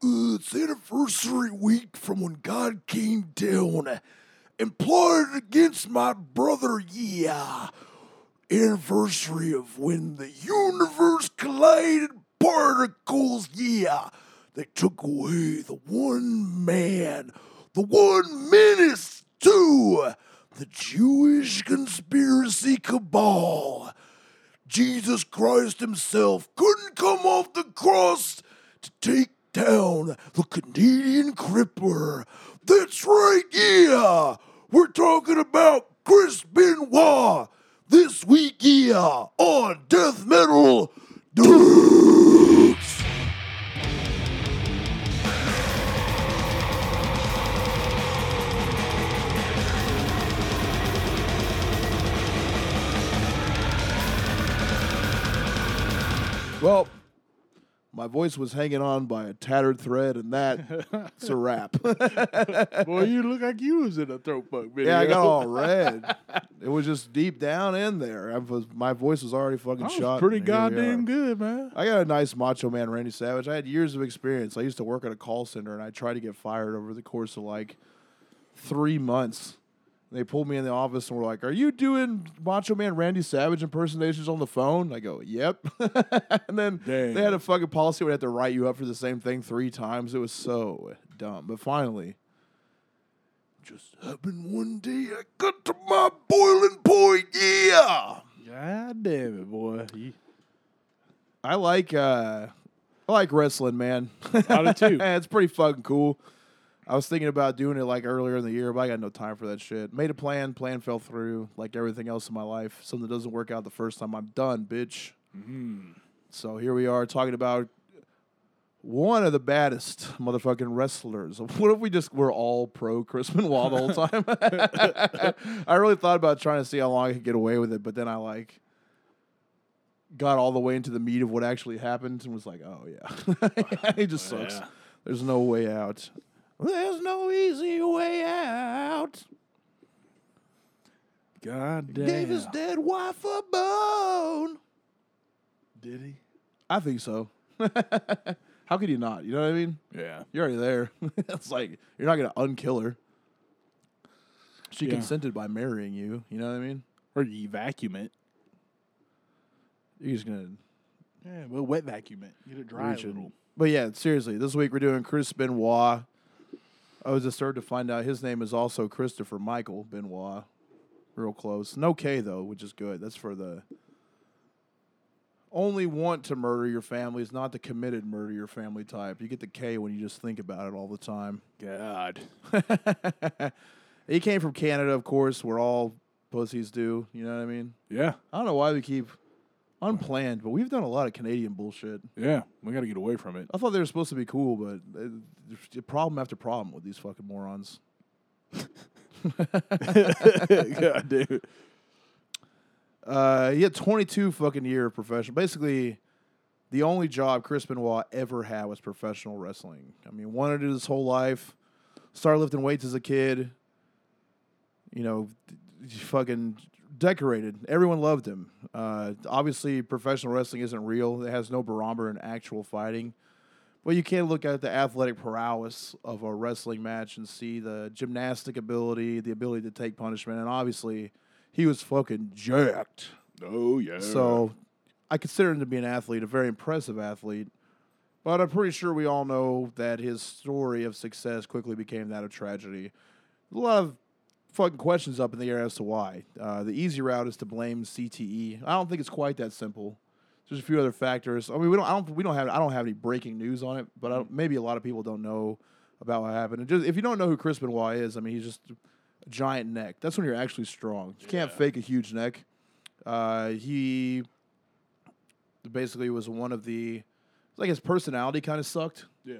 Uh, it's anniversary week from when God came down and plotted against my brother. Yeah. Anniversary of when the universe collided particles. Yeah. They took away the one man, the one menace to the Jewish conspiracy cabal. Jesus Christ himself couldn't come off the cross to take down the Canadian Crippler. That's right, yeah! We're talking about Chris Benoit this week, yeah, on Death Metal my voice was hanging on by a tattered thread, and that's a wrap. Boy, you look like you was in a throat bug video. yeah, I got all red. It was just deep down in there. I was, my voice was already fucking was shot. pretty and here we are. goddamn good, man. I got a nice Macho Man Randy Savage. I had years of experience. I used to work at a call center, and I tried to get fired over the course of like three months. They pulled me in the office and were like, "Are you doing Macho Man Randy Savage impersonations on the phone?" I go, "Yep." and then Dang. they had a fucking policy where they had to write you up for the same thing three times. It was so dumb. But finally, just happened one day. I got to my boiling point. Yeah. God damn it, boy. I like uh I like wrestling, man. I do too. it's pretty fucking cool. I was thinking about doing it like earlier in the year, but I got no time for that shit. Made a plan, plan fell through, like everything else in my life. Something doesn't work out the first time, I'm done, bitch. Mm-hmm. So here we are talking about one of the baddest motherfucking wrestlers. What if we just were all pro Chris Benoit the whole time? I really thought about trying to see how long I could get away with it, but then I like got all the way into the meat of what actually happened and was like, oh yeah, he just sucks. Yeah. There's no way out. There's no easy way out. God damn. Gave his dead wife a bone. Did he? I think so. How could you not? You know what I mean? Yeah. You're already there. it's like you're not gonna unkill her. She Yeah. consented by marrying you. You know what I mean? Or you vacuum it. You're just gonna Yeah, well, wet vacuum it. Get it dry a little. But yeah, seriously, this week we're doing Chris Benoit. I was starting to find out his name is also Christopher Michael Benoit. Real close. No K though, which is good. That's for the only want to murder your family is not the committed murder your family type. You get the K when you just think about it all the time. God. he came from Canada, of course, where all pussies do. You know what I mean? Yeah. I don't know why we keep unplanned, but we've done a lot of Canadian bullshit. Yeah. We got to get away from it. I thought they were supposed to be cool, but uh, problem after problem with these fucking morons. God it. Uh, he had 22 fucking year of professional. Basically, the only job Chris Benoit ever had was professional wrestling. I mean, wanted it his whole life. Started lifting weights as a kid. You know, fucking decorated. Everyone loved him. Uh, obviously, professional wrestling isn't real. It has no barometer in actual fighting. But you can look at the athletic prowess of a wrestling match and see the gymnastic ability, the ability to take punishment, and obviously, he was fucking jacked. Oh, yeah. So I consider him to be an athlete, a very impressive athlete. But I'm pretty sure we all know that his story of success quickly became that of tragedy. A lot of fucking questions up in the air as to why. Uh, the easy route is to blame CTE. I don't think it's quite that simple. There's a few other factors. I mean, we don't. I don't. We don't have. I don't have any breaking news on it, but maybe a lot of people don't know about what happened. And just if you don't know who Chris Benoit is, I mean, he's just a giant neck. That's when you're actually strong. You can't Yeah. fake a huge neck. Uh, he basically was one of the it's like his personality kind of sucked. yeah.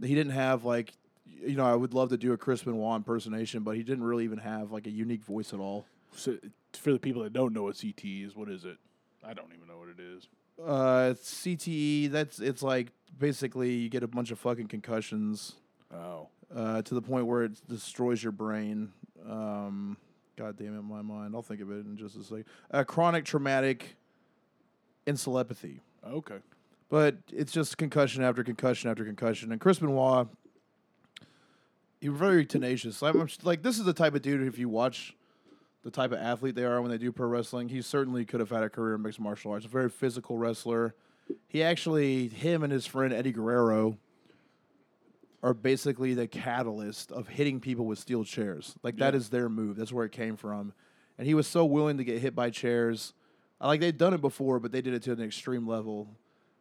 He didn't have like you know I would love to do a Chris Benoit impersonation, but he didn't really even have like a unique voice at all. So, for the people that don't know what CT is, what is it? I don't even know what it is. Uh, CTE. That's it's like basically you get a bunch of fucking concussions Oh. uh, to the point where it destroys your brain. Um, God damn it, my mind. I'll think of it in just a second. Uh, chronic traumatic encephalopathy. Okay. But it's just concussion after concussion after concussion. And Chris Benoit, he was very tenacious. I'm, I'm like, this is the type of dude. If you watch the type of athlete they are when they do pro wrestling, he certainly could have had a career in mixed martial arts. A very physical wrestler. He actually, him and his friend Eddie Guerrero, are basically the catalyst of hitting people with steel chairs. Like that Yeah. is their move. That's where it came from. And he was so willing to get hit by chairs. Uh, Like they'd done it before, but they did it to an extreme level.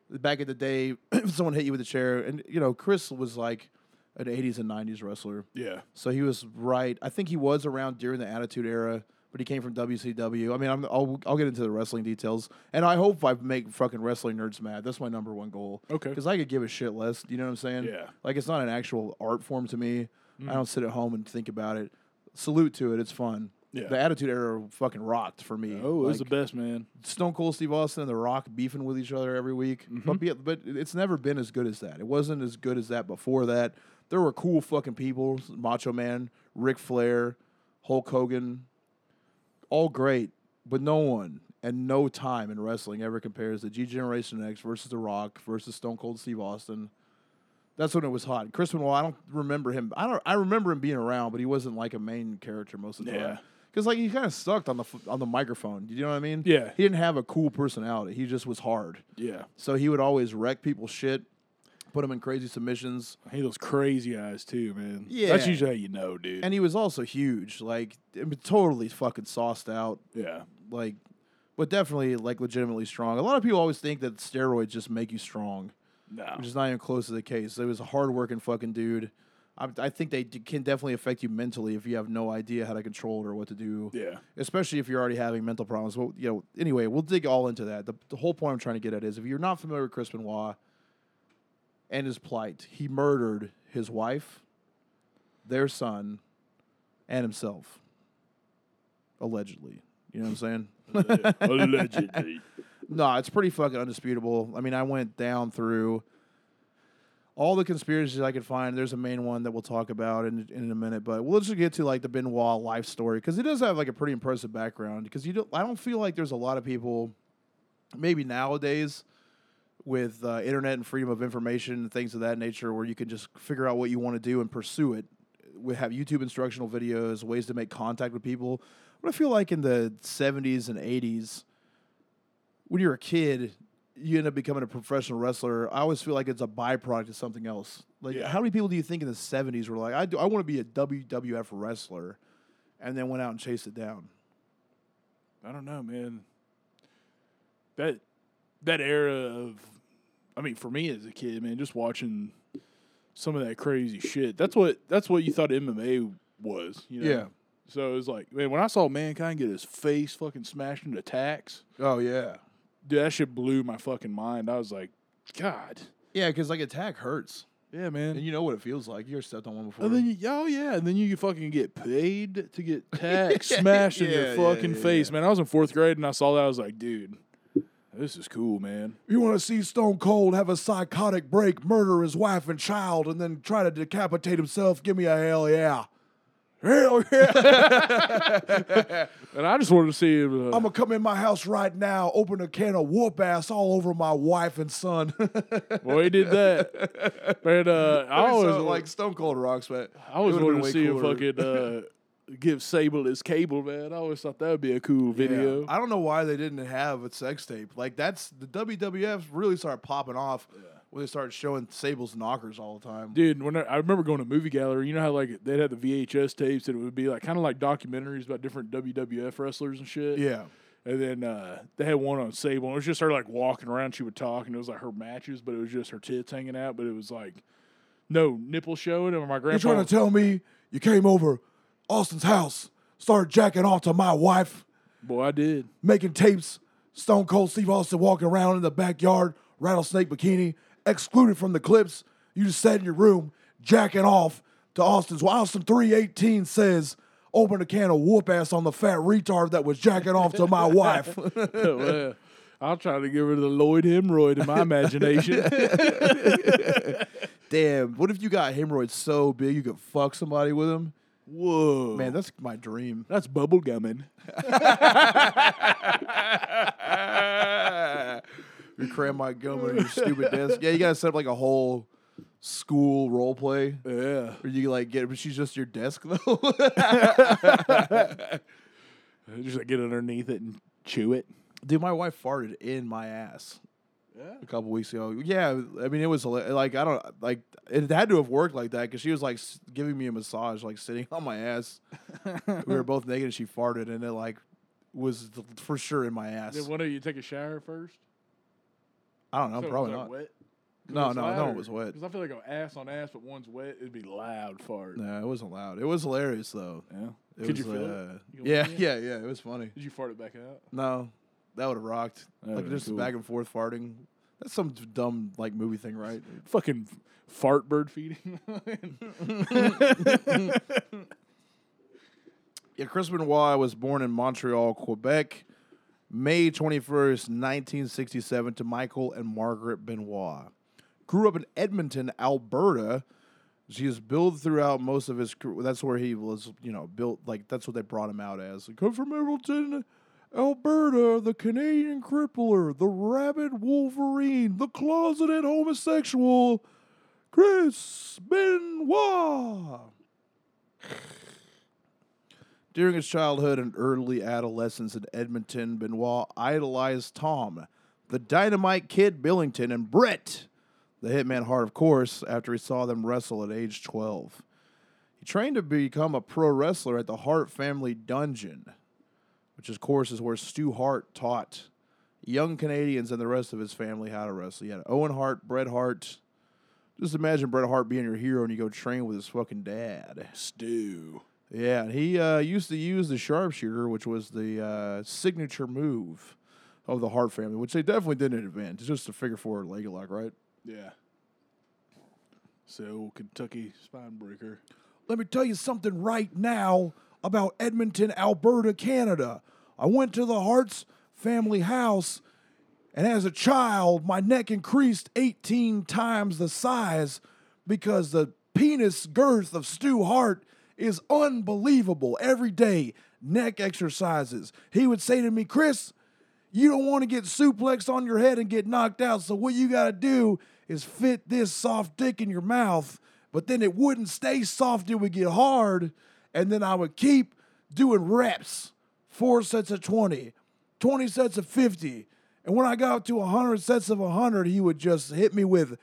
Back in the day, if someone hit you with a chair, and you know, Chris was like an '80s and '90s wrestler, Yeah. so he was right. I think he was around during the Attitude Era, but he came from WCW. I mean, I'm, I'll I'll get into the wrestling details, and I hope I make fucking wrestling nerds mad. That's my number one goal. Okay. Because I could give a shit less. You know what I'm saying? Yeah. Like it's not an actual art form to me. Mm. I don't sit at home and think about it. Salute to it. It's fun. Yeah. The Attitude Era fucking rocked for me. Oh, it was the best, man. Stone Cold Steve Austin and The Rock beefing with each other every week. But mm-hmm. but it's never been as good as that. It wasn't as good as that before that. There were cool fucking people, Macho Man, Ric Flair, Hulk Hogan, all great, but no one and no time in wrestling ever compares to G Generation X versus The Rock versus Stone Cold Steve Austin. That's when it was hot. Chris Benoit, I don't remember him. I don't. I remember him being around, but he wasn't like a main character most of the Yeah. time. Because like he kind of sucked on the on the microphone. Do you know what I mean? Yeah. He didn't have a cool personality. He just was hard. Yeah. So he would always wreck people's shit, put him in crazy submissions, He those crazy eyes too, man. Yeah. That's usually how you know, dude. and he was also huge. Like totally fucking sauced out. yeah. Like, but definitely like legitimately strong. A lot of people always think that steroids just make you strong, No. which is not even close to the case. It was a hardworking fucking dude. I, I think they d- can definitely affect you mentally if you have no idea how to control it or what to do. Yeah. especially if you're already having mental problems. Well, you know, anyway, we'll dig all into that. The, the whole point I'm trying to get at is if you're not familiar with Chris Benoit and his plight, he murdered his wife, their son, and himself. Allegedly. You know what I'm saying? Allegedly. No, it's pretty fucking undisputable. I mean, I went down through all the conspiracies I could find. There's a main one that we'll talk about in, in a minute, but we'll just get to like the Benoit life story because he does have like a pretty impressive background. Because you don't, I don't feel like there's a lot of people, maybe nowadays, with uh, internet and freedom of information and things of that nature, where you can just figure out what you want to do and pursue it. We have YouTube instructional videos, ways to make contact with people. But I feel like in the 70s and 80s, when you're a kid, you end up becoming a professional wrestler. I always feel like it's a byproduct of something else. Like, Yeah. how many people do you think in the '70s were like, "I do, I want to be a WWF wrestler," and then went out and chased it down? I don't know, man. That that era of I mean, for me as a kid, man, just watching some of that crazy shit. That's what that's what you thought MMA was, you know? Yeah. So it was like, man, when I saw Mankind get his face fucking smashed into tacks, Oh yeah, dude, that shit blew my fucking mind. I was like, God. yeah, because like attack hurts, Yeah, man. and you know what it feels like. You ever stepped on one before? And then you, oh yeah, and then you fucking get paid to get tacks smashed in Yeah, your yeah, fucking yeah, face, yeah. man. I was in fourth grade and I saw that. I was like, dude, this is cool, man. You want to see Stone Cold have a psychotic break, murder his wife and child, and then try to decapitate himself? Give me a hell yeah. Hell yeah. And I just wanted to see him. Uh, I'm going to come in my house right now, open a can of whoop ass all over my wife and son. Boy, he did that. Man, uh, I always so, like Stone Cold rocks, but I always wanted to see him cooler. fucking uh, give Sable his cable, man. I always thought that would be a cool video. Yeah. I don't know why they didn't have a sex tape. Like that's the WWF really started popping off when they started showing Sable's knockers all the time. Dude, when I, I remember going to movie gallery, you know how like they'd have the VHS tapes and it would be like kind of like documentaries about different WWF wrestlers and shit. Yeah. And then uh, they had one on Sable. And it was just her like walking around. She would talk, and it was like her matches, but it was just her tits hanging out. But it was like no nipple showing. And my You're grandpa, trying to tell me you came over Austin's house, started jacking off to my wife, boy, I did. making tapes, Stone Cold Steve Austin walking around in the backyard, rattlesnake bikini, excluded from the clips. You just sat in your room jacking off to Austin's. Well, Austin 318 says, open a can of whoop ass on the fat retard that was jacking off to my wife. well, I'll try to give her the Lloyd hemorrhoid in my imagination. Damn. What if you got hemorrhoids so big you could fuck somebody with them? Whoa, Man, that's my dream. that's bubble gumming. You cram my gum on your stupid desk. Yeah, you gotta set up like a whole school role play. Yeah. Or you like get, but she's just your desk though. Just like get underneath it and chew it. Dude, my wife farted in my ass Yeah. a couple weeks ago. Yeah, I mean it was like I don't like it had to have worked like that because she was like giving me a massage, like sitting on my ass. we were both naked and she farted, and it like was for sure in my ass. Did one of you take a shower first? I don't know, So, probably was not. Wet? No, no, no, it was wet. Because I feel like an ass on ass, but one's wet, it'd be loud fart. No, it wasn't loud. It was hilarious though. Yeah. It Could was, you feel uh, it? You Yeah, "Yeah." yeah, yeah. It was funny. Did you fart it back out? No, that would have rocked. That like just cool. back and forth farting. That's some dumb like movie thing, right? Fucking fart bird feeding. Yeah, Chris Benoit was born in Montreal, Quebec, May 21st, 1967, to Michael and Margaret Benoit. Grew up in Edmonton, Alberta. She is billed throughout most of his career. That's where he was, you know, built. Like, that's what they brought him out as. Come from Edmonton, Alberta, the Canadian crippler, the rabid Wolverine, the closeted homosexual, Chris Benoit. During his childhood and early adolescence in Edmonton, Benoit idolized Tom, the Dynamite Kid Billington, and Bret, the Hitman Hart, of course, after he saw them wrestle at age 12. He trained to become a pro wrestler at the Hart Family Dungeon, which, of course, is where Stu Hart taught young Canadians and the rest of his family how to wrestle. He had Owen Hart, Bret Hart. Just imagine Bret Hart being your hero and you go train with his fucking dad. Stu. Yeah, and he uh, used to use the sharpshooter, which was the uh, signature move of the Hart family, which they definitely didn't invent. It's just a figure four leg lock, right? Yeah. So Kentucky spine breaker. Let me tell you something right now about Edmonton, Alberta, Canada. I went to the Hart's family house, and as a child, my neck increased 18 times the size because the penis girth of Stu Hart is unbelievable. Every day, neck exercises. He would say to me, Chris, you don't want to get suplexed on your head and get knocked out. So what you got to do is fit this soft dick in your mouth. But then it wouldn't stay soft; it would get hard, and then I would keep doing reps, four sets of 20, 20 sets of 50. And when I got up to 100 sets of 100, he would just hit me with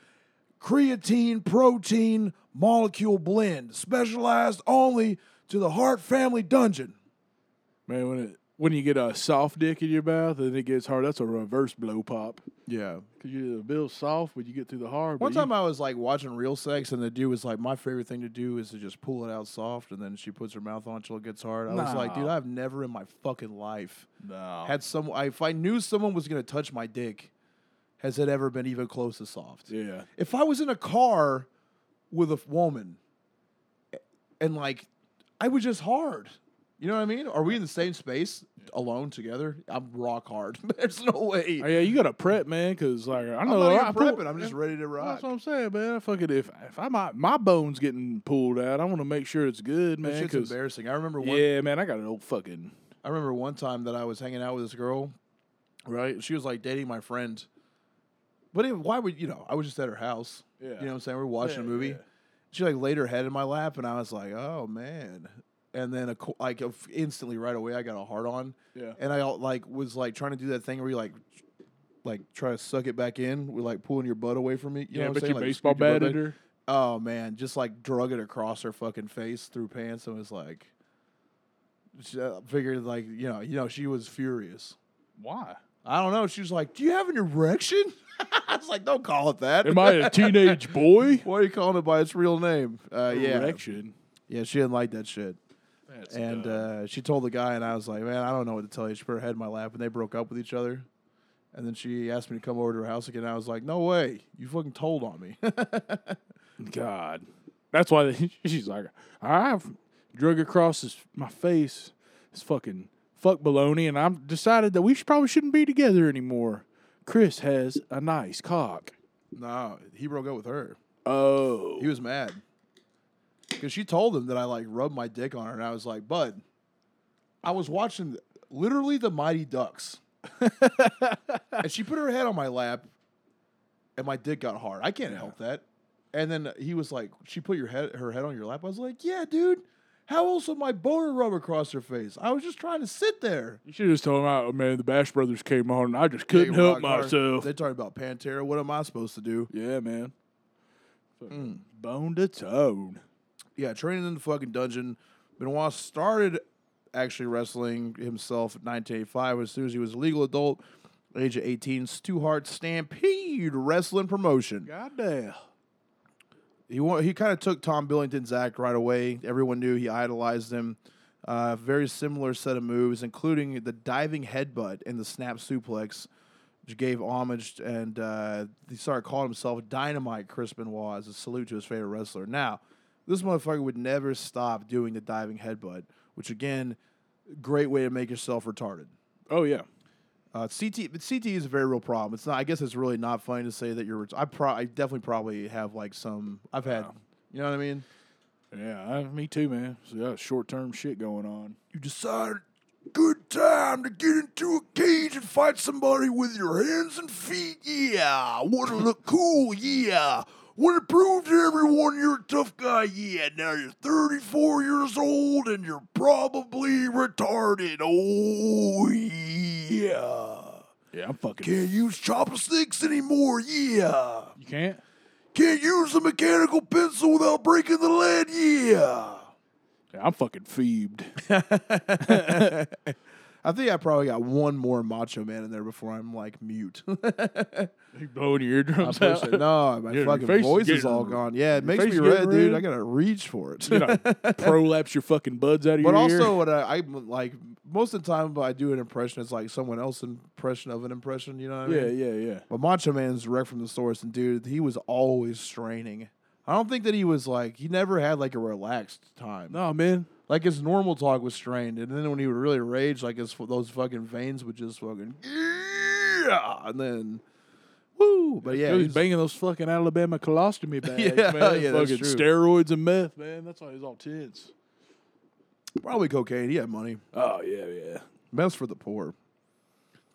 creatine protein molecule blend, specialized only to the Hart family dungeon. Man, when it when you get a soft dick in your mouth and it gets hard, that's a reverse blow pop. Yeah. Cause you're a bit soft, but you get through the hard. One time I was like watching real sex, and the dude was like, "My favorite thing to do is to just pull it out soft, and then she puts her mouth on it till it gets hard." I was like, "Dude, I've never in my fucking life no. had some. I, if I knew someone was gonna touch my dick, has it ever been even close to soft? yeah. If I was in a car with a woman, and like, I was just hard. You know what I mean? Are we in the same space alone together? I'm rock hard. There's no way. Oh, yeah, you got to prep, man, because like I I'm know not even I pull- prepping. I'm just ready to rock. That's what I'm saying, man. Fucking if if I my my bones getting pulled out, I want to make sure it's good, That man. shit's 'cause- embarrassing. I remember one. yeah, man, I got an old fucking I remember one time that I was hanging out with this girl, right? She was like dating my friend. But it, why would you know? I was just at her house. Yeah. You know what I'm saying? We are watching Yeah, a movie. yeah. She like laid her head in my lap, and I was like, "Oh man!" And then a, like of- instantly right away, I got a hard on, yeah. and I like was like trying to do that thing where you like like try to suck it back in with like pulling your butt away from me. You know yeah, what I'm but saying? you Like, baseball your back. her. Oh man, just like drug it across her fucking face through pants and was like, she, uh, figured like you know you know she was furious. Why? I don't know. She was like, "Do you have an erection?" I was like, "Don't call it that." Am I a teenage boy? Why are you calling it by its real name? Uh, yeah, Erection. yeah. She didn't like that shit, That's and uh, she told the guy, and I was like, "Man, I don't know what to tell you." She put her head in my lap, and they broke up with each other. And then she asked me to come over to her house again. I was like, "No way! You fucking told on me." God, that's why they, she's like, I've drug across his, my face, this fucking fuck baloney, and I've decided that we should, probably shouldn't be together anymore. Chris has a nice cock. no, he broke up with her. Oh, He was mad because she told him that I like rubbed my dick on her, and I was like, "Bud, I was watching literally the Mighty Ducks and she put her head on my lap, and my dick got hard. I can't help that. And then he was like, "She put your head, her head on your lap." I was like, "Yeah, dude. How else would my boner rub across her face? I was just trying to sit there." You should just told him, "Oh man, the Bash Brothers came on, and I just couldn't help myself." They talking about Pantera. What am I supposed to do? Yeah, man. Fucking mm. Bone to tone. Yeah, training in the fucking dungeon. Benoit started actually wrestling himself in 1985 as soon as he was a legal adult, age of 18. Stu Hart Stampede Wrestling Promotion. Goddamn. He he kind of took Tom Billington's act right away. Everyone knew he idolized him. Uh, very similar set of moves, including the diving headbutt and the snap suplex, which gave homage. And uh, he started calling himself Dynamite Chris Benoit as a salute to his favorite wrestler. Now, this motherfucker would never stop doing the diving headbutt, which again, great way to make yourself retarded. Oh yeah. Uh, CT, but CT is a very real problem. It's not. I guess it's really not funny to say that you're. I pro. I definitely probably have like some. I've had. You know what I mean? Yeah, I, me too, man. So yeah, short term shit going on. You decided good time to get into a cage and fight somebody with your hands and feet. Yeah, want to look cool. Yeah, want to prove to everyone you're a tough guy. Yeah, now you're 34 years old and you're probably retarded. Oh yeah. Yeah, I'm fucking. Can't use chopsticks anymore. Yeah. You can't. Can't use a mechanical pencil without breaking the lead. Yeah. Yeah, I'm fucking feebed. I think I probably got one more Macho Man in there before I'm like mute. You blowing your eardrums I'm out. pushing- no, my your fucking is voice is all gone. Yeah, it your makes me is red, dude. I gotta reach for it. you know, prolapse your fucking buds out of but your But also, ear. what I, I like most of the time, I do an impression. It's like someone else's impression of an impression. You know what I mean? Yeah, yeah, yeah. But Macho Man's direct from the source, and dude, he was always straining. I don't think that he was like he never had like a relaxed time. No, man. Like his normal talk was strained, and then when he would really rage, like his those fucking veins would just fucking yeah, and then woo. But yeah, he he's- banging those fucking Alabama colostomy bags, Yeah, man. yeah, fucking steroids and meth, man. That's why he's all tense. probably cocaine. He had money. Oh yeah, yeah. Best for the poor.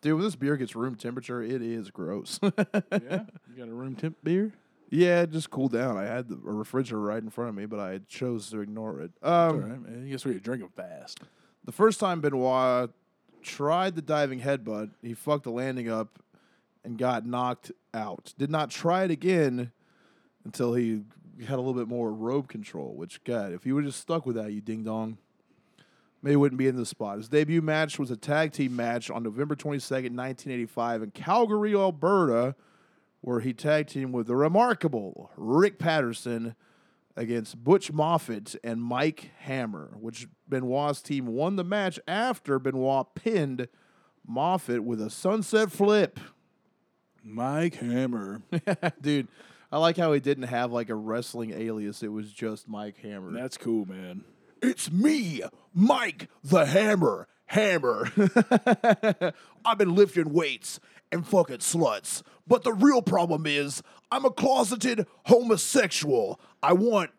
Dude, when this beer gets room temperature, it is gross. Yeah, you got a room temp beer. yeah, it just cooled down. I had the, a refrigerator right in front of me, but I chose to ignore it. Um, All right, man. You guess we drink them fast. The first time Benoit tried the diving headbutt, he fucked the landing up and got knocked out. Did not try it again until he had a little bit more rope control, which, God, if you would just stuck with that, you ding dong, maybe wouldn't be in this spot. His debut match was a tag team match on November 22nd, 1985, in Calgary, Alberta, where he tag teamed with the remarkable Rick Patterson against Butch Moffat and Mike Hammer, which Benoit's team won the match after Benoit pinned Moffat with a sunset flip. Mike Hammer. Dude, I like how he didn't have like a wrestling alias. It was just Mike Hammer. That's cool, man. It's me, Mike the Hammer. Hammer. I've been lifting weights and fucking sluts. But the real problem is, I'm a closeted homosexual. I want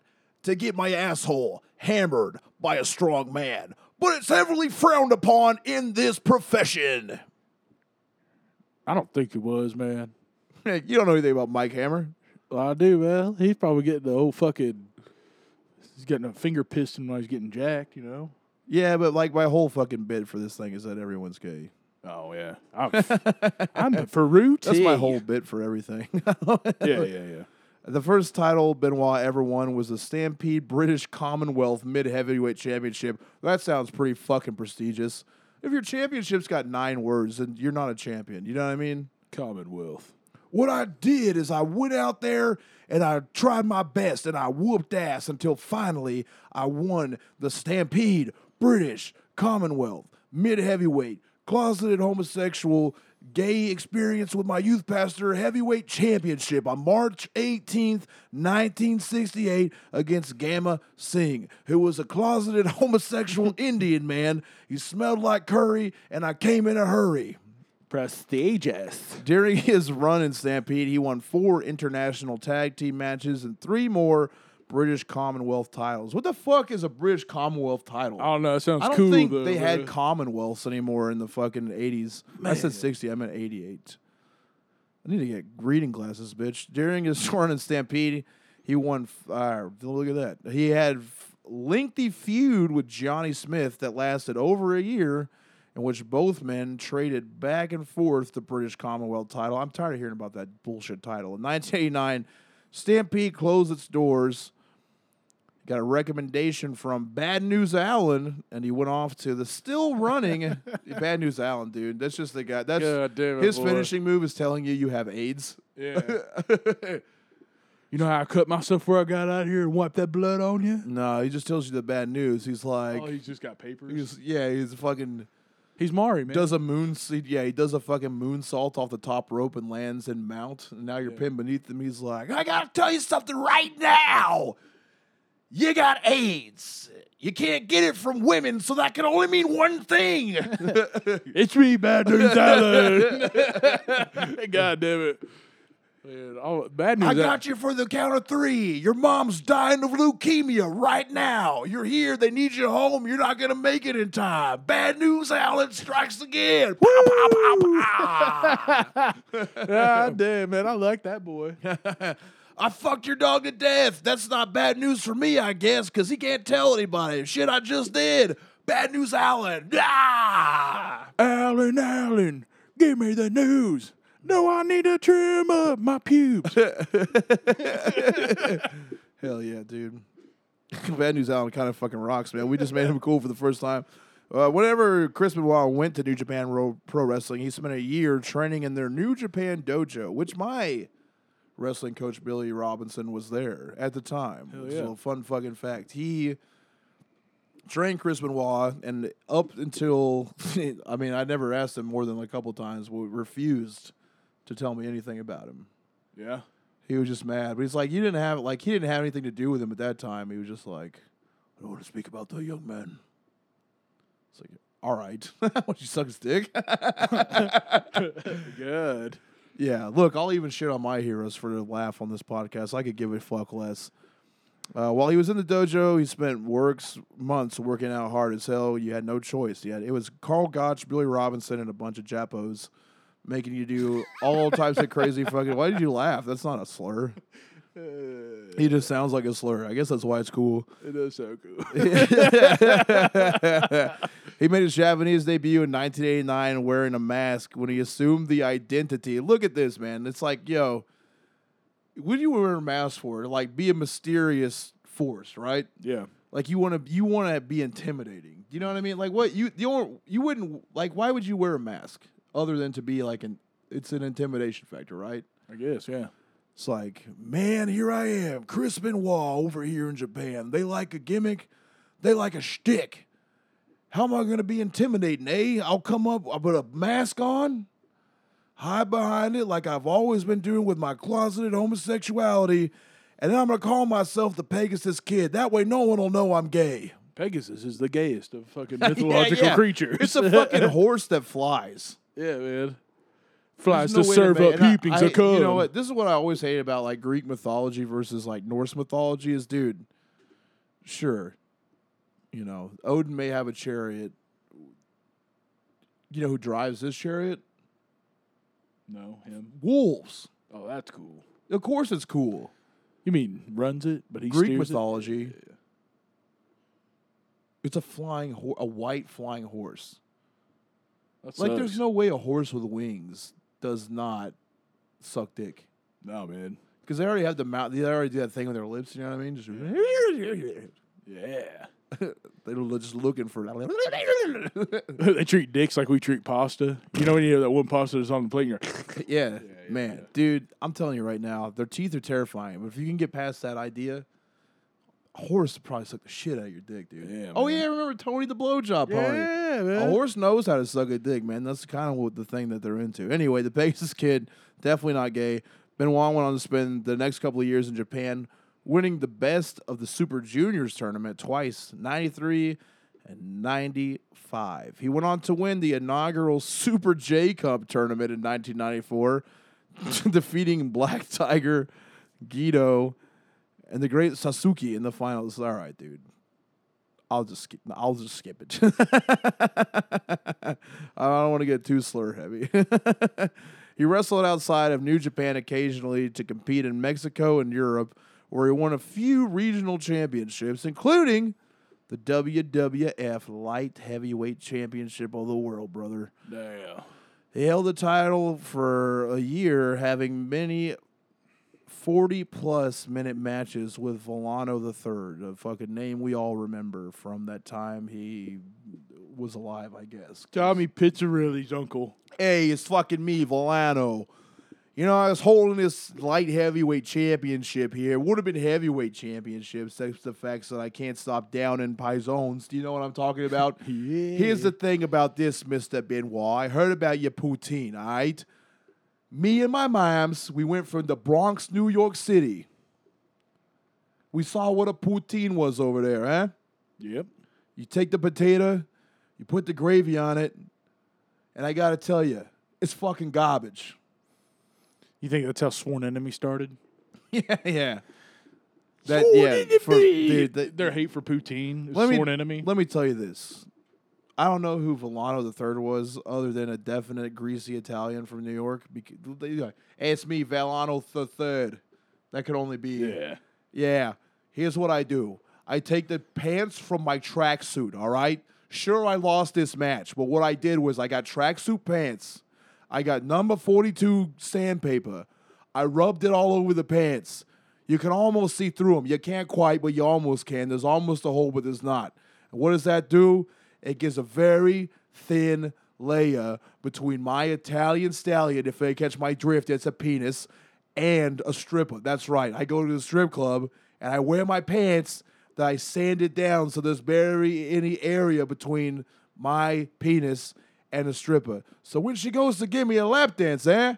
to get my asshole hammered by a strong man. But it's heavily frowned upon in this profession. I don't think it was, man. you don't know anything about Mike Hammer? Well, I do, man. He's probably getting the old fucking. He's getting a finger piston while he's getting jacked, you know? Yeah, but like my whole fucking bit for this thing is that everyone's gay. Oh, yeah. I'm, I'm for routine. That's my whole bit for everything. Yeah, yeah, yeah. The first title Benoit ever won was the Stampede British Commonwealth Mid Heavyweight Championship. That sounds pretty fucking prestigious. If your championship's got nine words, then you're not a champion. You know what I mean? Commonwealth. What I did is I went out there and I tried my best and I whooped ass until finally I won the Stampede British Commonwealth Mid Heavyweight Closeted Homosexual Gay Experience with my Youth Pastor Heavyweight Championship on March 18th, 1968 against Gama Singh, who was a closeted homosexual Indian man. He smelled like curry and I came in a hurry. Prestigious. During his run in Stampede, he won four international tag team matches and three more British Commonwealth titles. What the fuck is a British Commonwealth title? I don't know. It sounds I don't cool think though. they had. Commonwealths anymore in the fucking 80s. I said 60, I meant 88. I need to get reading glasses, bitch. During his Shorn and Stampede, he won. Uh, look at that. He had f- lengthy feud with Johnny Smith that lasted over a year, in which both men traded back and forth the British Commonwealth title. I'm tired of hearing about that bullshit title. In 1989, Stampede closed its doors. Got a recommendation from Bad News Allen, and he went off to the still running Bad News Allen, dude. That's just the guy. That's God damn it, his boy. finishing move is telling you you have AIDS. Yeah. you know how I cut myself where I got out here and wiped that blood on you? No, he just tells you the bad news. He's like, oh, he's just got papers. he's, yeah, he's fucking He's Mari, man. does a moon. Yeah, he does a fucking moonsault off the top rope and lands in mount. And now you're pinned beneath him. He's like, I gotta tell you something right now. You got AIDS. You can't get it from women, so that can only mean one thing. It's me, Bad News Allen. God damn it. Man, oh, bad news. I Al- got you for the count of three. Your mom's dying of leukemia right now. You're here. They need you home. You're not going to make it in time. Bad news, Allen strikes again. Pow, pow, pow, pow. God ah, damn, man. I like that boy. I fucked your dog to death. That's not bad news for me, I guess, because he can't tell anybody. Shit I just did. Bad news, Allen. Ah! Allen, Allen, give me the news. No, I need to trim up my pubes. Hell yeah, dude. Bad News Allen kind of fucking rocks, man. We just made him cool for the first time. Uh, whenever Chris Benoit went to New Japan Pro Wrestling, he spent a year training in their New Japan dojo, which my wrestling coach Billy Robinson was there at the time. Hell yeah. little fun fucking fact. He trained Chris Benoit, and up until I mean, I never asked him more than a couple times. We refused to tell me anything about him. yeah. He was just mad, but he's like, you didn't have like he didn't have anything to do with him at that time. He was just like, I don't want to speak about the young man. It's like, all right, what you suck his dick? Good. Yeah, look, I'll even shit on my heroes for a laugh on this podcast. I could give a fuck less. Uh, while he was in the dojo, he spent works months working out hard as hell. You had no choice. Had, it was Karl Gotch, Billy Robinson, and a bunch of Japos making you do all types of crazy fucking. Why did you laugh? That's not a slur. Uh, he just sounds like a slur. I guess that's why it's cool. It is so cool. he made his Japanese debut in 1989 wearing a mask when he assumed the identity. Look at this, man. It's like, yo, what do you wear a mask for? Like, be a mysterious force, right? yeah. Like you want to, you want to be intimidating. You know what I mean? Like, what you you you wouldn't like. Why would you wear a mask other than to be like an? It's an intimidation factor, right? I guess, yeah. It's like, Man, here I am, Chris Benoit over here in Japan. They like a gimmick, they like a shtick. How am I going to be intimidating, eh? I'll come up, I'll put a mask on, hide behind it like I've always been doing with my closeted homosexuality, and then I'm going to call myself the Pegasus Kid. That way no one will know I'm gay. Pegasus is the gayest of fucking mythological yeah. creatures. it's a fucking horse that flies. yeah, man. Flies There's to serve up and I- peepings of cum. You know what? This is what I always hate about like Greek mythology versus like Norse mythology is, dude. Sure, you know Odin may have a chariot. You know who drives his chariot? No, him. Wolves. Oh, that's cool. Of course, it's cool. You mean runs it, but he Greek steers it? mythology. It's a flying, ho- a white flying horse. That Like, sucks. there's no way a horse with wings does not suck dick. no man. Because they already have the mouth. They already do that thing with their lips. You know what I mean? Just Yeah. they're just looking for. they treat dicks like we treat pasta. You know when you have that one pasta that's on the plate, and you're yeah, man, dude. I'm telling you right now, their teeth are terrifying. But if you can get past that idea, a horse probably suck the shit out of your dick, dude. Yeah, oh man. yeah, remember Tony the blowjob pony? yeah, A horse knows how to suck a dick, man. That's kind of what the thing that they're into. Anyway, the Pegasus Kid, definitely not gay. Benoit went on to spend the next couple of years in Japan, winning the best of the Super Juniors tournament twice, 93 and 95. He went on to win the inaugural Super J Cup tournament in 1994, defeating Black Tiger, Guido, and the great Sasuke in the finals. All right, dude. I'll just skip. I'll just skip it. I don't want to get too slur heavy. he wrestled outside of New Japan occasionally to compete in Mexico and Europe, where he won a few regional championships, including the WWF Light Heavyweight Championship of the World, brother. Damn. He held the title for a year, having many 40 plus minute matches with Villano III, a fucking name we all remember from that time he was alive, I guess. Tommy Pizzarelli's uncle. Hey, it's fucking me, Volano. You know, I was holding this light heavyweight championship here. Would have been heavyweight championships, except the fact that I can't stop down in Paizones. Do you know what I'm talking about? Yeah. Here's the thing about this, Mr. Benoit. I heard about your poutine, all right? Me and my moms, we went from the Bronx, New York City. We saw what a poutine was over there, huh? Yep. You take the potato, you put the gravy on it, and I gotta tell you, it's fucking garbage. You think that's how Sworn Enemy started? yeah, yeah. That Sworn yeah, Enemy! for, dude, that- Their hate for poutine is Let me- Sworn Enemy. Let me tell you this. I don't know who Villano the third was, other than a definite greasy Italian from New York. Because hey, it's me, Villano the third. That could only be yeah. Yeah. Here's what I do. I take the pants from my tracksuit, all right? Sure, I lost this match, but what I did was I got tracksuit pants. I got number 42 sandpaper. I rubbed it all over the pants. You can almost see through them. You can't quite, but you almost can. There's almost a hole, but there's not. And what does that do? It gives a very thin layer between my Italian stallion, if they catch my drift, it's a penis, and a stripper. That's right. I go to the strip club and I wear my pants that I sand it down so there's barely any area between my penis and a stripper. So when she goes to give me a lap dance, eh?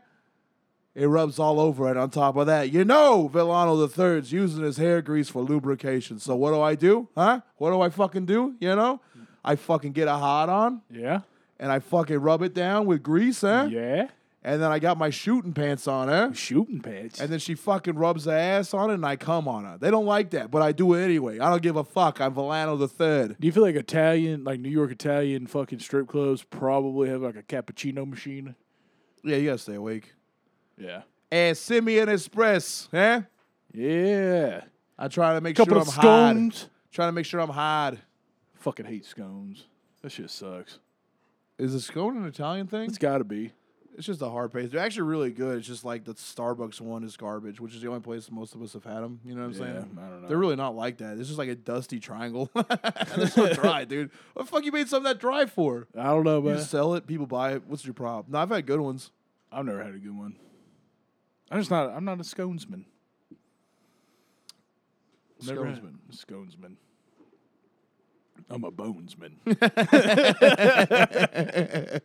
It rubs all over it. On top of that, you know Villano the Third's using his hair grease for lubrication. So what do I do? Huh? What do I fucking do? You know? I fucking get a hot on Yeah. and I fucking rub it down with grease, huh? Yeah. And then I got my shooting pants on, huh? Shooting pants. And then she fucking rubs her ass on it and I come on her. They don't like that, but I do it anyway. I don't give a fuck. I'm Villano the Third. do you feel like Italian, like New York Italian fucking strip clubs probably have like a cappuccino machine? Yeah, you gotta stay awake. Yeah. And send me an express, huh? Yeah. I try to make Couple sure I'm hard. Trying to make sure I'm hard. Fucking hate scones. That shit sucks. Is a scone an Italian thing? It's got to be. It's just a hard paste. They're actually really good. It's just like the Starbucks one is garbage, which is the only place most of us have had them. You know what I'm Yeah, saying? I don't know. They're really not like that. It's just like a dusty triangle. They're so dry, dude. What the fuck you made something that dry for? I don't know, You man. just sell it, people buy it. What's your problem? No, I've had good ones. I've never had a good one. I'm just not. I'm not a sconesman. Never Sconesman. sconesman. I'm a bonesman.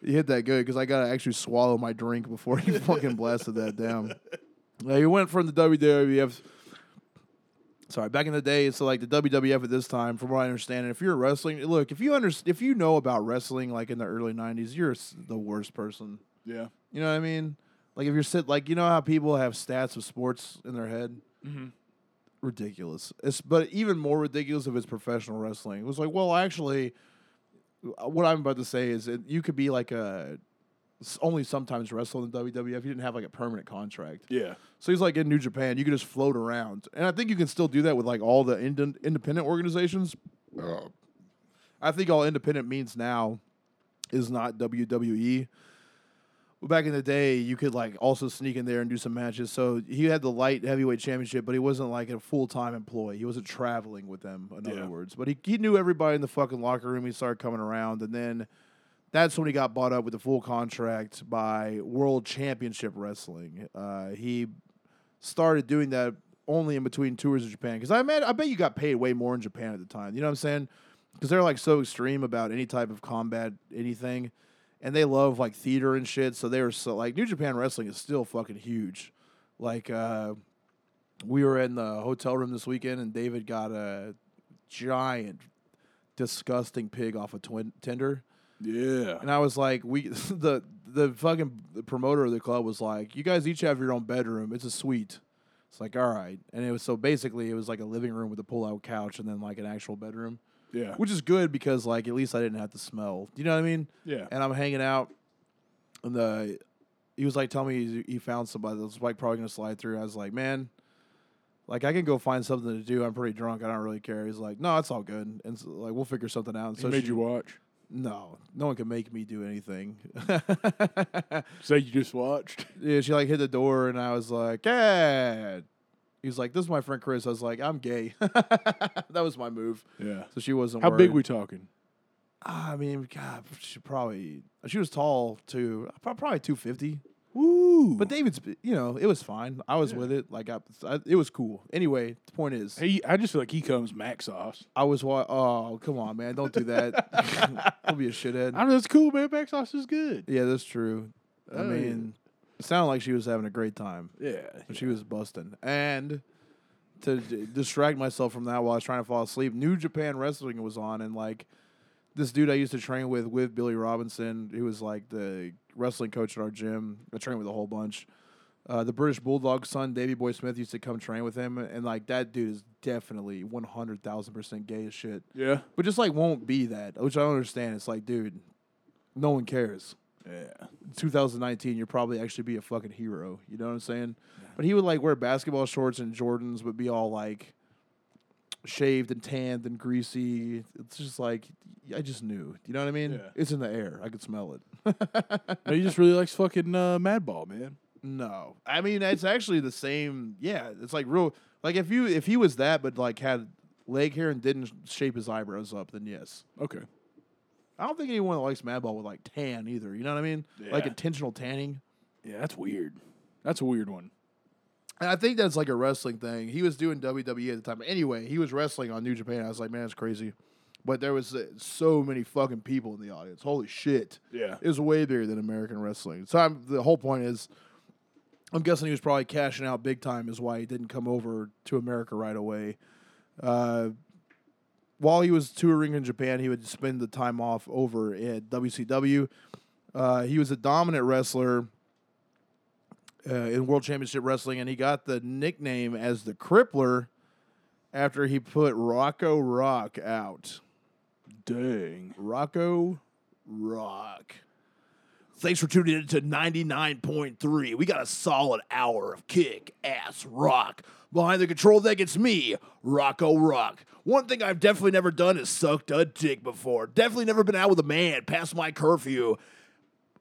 You hit that good because I gotta actually swallow my drink before you fucking blasted that down. Yeah, you went from the WWF. Sorry, back in the day, so like the WWF at this time, from what I understand, and if you're wrestling, look, if you under, if you know about wrestling like in the early '90s, you're the worst person. yeah. You know what I mean? Like if you're sit, like you know how people have stats of sports in their head. Mhm. Ridiculous. It's but even more ridiculous if it's professional wrestling. It was like, well, actually, uh, what I'm about to say is that you could be like a only sometimes wrestle in the WWF. You didn't have like a permanent contract. Yeah. So he's like in New Japan, you could just float around, and I think you can still do that with like all the ind- independent organizations. Uh. I think all independent means now is not WWE. Back in the day, you could like also sneak in there and do some matches. So he had the light heavyweight championship, but he wasn't like a full time employee. He wasn't traveling with them, in Yeah. other words. But he, he knew everybody in the fucking locker room. He started coming around, and then that's when he got bought up with a full contract by World Championship Wrestling. Uh, he started doing that only in between tours of Japan because I I bet you got paid way more in Japan at the time. You know what I'm saying? Because they're like so extreme about any type of combat, anything, and they love like theater and shit. So they were so like New Japan Wrestling is still fucking huge. Like uh, we were in the hotel room this weekend, and David got a giant, disgusting pig off a twin tender. Yeah. And I was like, we the the fucking promoter of the club was like, you guys each have your own bedroom. It's a suite. It's like all right, and it was so basically it was like a living room with a pull out couch and then like an actual bedroom, Yeah. which is good because like at least I didn't have to smell. You know what I mean? Yeah. and I'm hanging out, and the he was like telling me he, he found somebody that was like probably gonna slide through. I was like, man, like I can go find something to do. I'm pretty drunk. I don't really care. He's like, no, it's all good, and so, like we'll figure something out. And He so made she- you watch. no, no one can make me do anything. Say you just watched. yeah, she like hit the door, and I was like, yeah. He was like, "This is my friend Chris." I was like, "I'm gay." that was my move. Yeah. So she wasn't. How big we talking? I mean, God, she probably she was tall too. Probably two fifty. Woo. But David's, you know, it was fine. I was Yeah. with it. Like I, I, it was cool. Anyway, the point is, he, I just feel like he comes max sauce. I was wa- Oh, come on, man! Don't do that. I'll be a shithead. I know it's cool, man. Mac sauce is good. Yeah, that's true. I mean, it sounded like she was having a great time. Yeah. But She was busting. And to d- distract myself from that while I was trying to fall asleep, New Japan Wrestling was on, and like this dude I used to train with, with Billy Robinson, who was like the wrestling coach at our gym. I trained with a whole bunch. Uh, the British Bulldog son, Davey Boy Smith, used to come train with him, and like that dude is definitely one hundred thousand percent gay as shit. Yeah. But just like won't be that, which I don't understand. It's like, dude, no one cares. Yeah. 2019, you'll probably actually be a fucking hero. You know what I'm saying? But he would like wear basketball shorts and Jordans, but be all like shaved and tanned and greasy. It's just like I just knew. You know what I mean? Yeah. It's in the air. I could smell it. No, he just really likes fucking uh, Madball, man. no, I mean it's actually the same. Yeah, it's like real. Like if you if he was that, but like had leg hair and didn't shape his eyebrows up, then yes. Okay. I don't think anyone that likes Madball would like tan either. You know what I mean? Like intentional tanning. Yeah, that's weird. That's a weird one. And I think that's like a wrestling thing. He was doing WWE at the time. Anyway, he was wrestling on New Japan. I was like, man, it's crazy. But there was uh, so many fucking people in the audience. Holy shit! Yeah. It was way bigger than American wrestling. So I'm, the whole point is, I'm guessing he was probably cashing out big time. Is why he didn't come over to America right away. Uh, while he was touring in Japan, he would spend the time off over at WCW. Uh, he was a dominant wrestler uh, in World Championship Wrestling, and he got the nickname as the Crippler after he put Rocco Rock out. Dang. Rocco Rock. Thanks for tuning in to 99.3. We got a solid hour of kick ass rock. Behind the control deck, it's me, Rocco Rock. One thing I've definitely never done is sucked a dick before. Definitely never been out with a man past my curfew.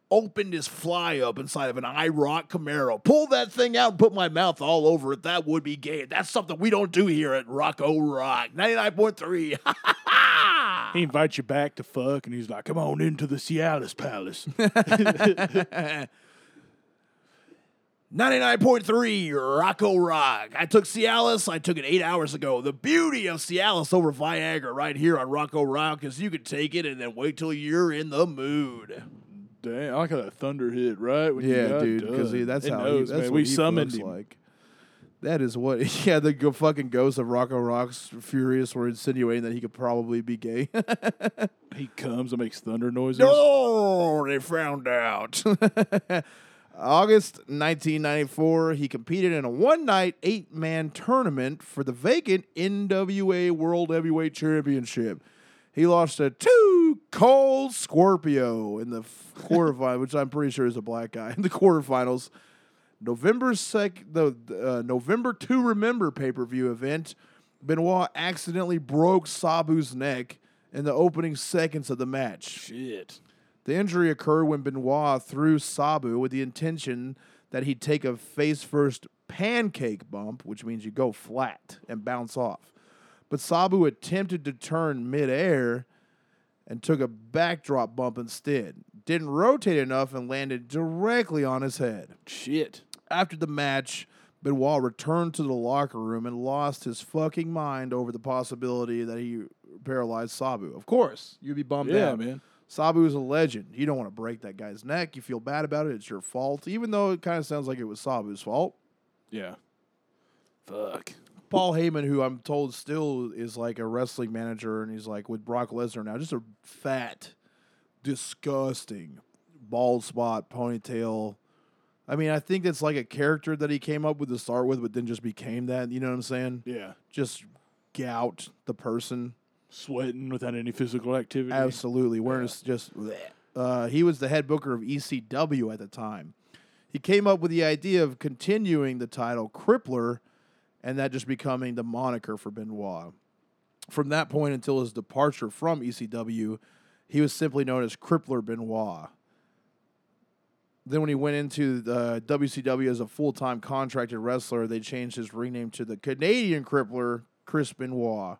Opened his fly up inside of an IROC Camaro. Pull that thing out and put my mouth all over it. That would be gay. That's something we don't do here at Rocco Rock. 99.3. He invites you back to fuck, and he's like, "Come on into the Cialis Palace." 99.3 Rocco Rock. I took Cialis. I took it eight hours ago. The beauty of Cialis over Viagra right here on Rocco Rock is you can take it and then wait till you're in the mood. Damn, I got a thunder hit right when Yeah, dude, because that's It how knows, he, that's man. what we he summoned looks him. like. That is what, yeah, the go- fucking ghost of Rocco Rock's furious were insinuating that he could probably be gay. He comes and makes thunder noises. No, they found out. August 1994, he competed in a one night, eight man tournament for the vacant NWA World Heavyweight Championship. He lost to Too Cold Scorpio in the f- quarterfinal, which I'm pretty sure is a black guy in the quarterfinals. November sec the uh, November to Remember pay per view event. Benoit accidentally broke Sabu's neck in the opening seconds of the match. Shit. The injury occurred when Benoit threw Sabu with the intention that he'd take a face first pancake bump, which means you go flat and bounce off. But Sabu attempted to turn midair and took a backdrop bump instead. Didn't rotate enough and landed directly on his head. Shit. After the match, Benoit returned to the locker room and lost his fucking mind over the possibility that he paralyzed Sabu. Of course, you'd be bummed Yeah, out. man. Sabu is a legend. You don't want to break that guy's neck. You feel bad about it. It's your fault, even though it kind of sounds like it was Sabu's fault. Yeah. Fuck. Paul Heyman, who I'm told still is like a wrestling manager, and he's like with Brock Lesnar now, just a fat, disgusting, bald spot, ponytail, I mean, I think it's like a character that he came up with to start with, but then just became that. You know what I'm saying? Yeah. Just gout the person. Sweating without any physical activity. Absolutely. Wearing s- just. Uh, he was the head booker of ECW at the time. He came up with the idea of continuing the title Crippler, and that just becoming the moniker for Benoit. From that point until his departure from ECW, he was simply known as Crippler Benoit. Then, when he went into the WCW as a full time contracted wrestler, they changed his ring name to the Canadian Crippler, Chris Benoit.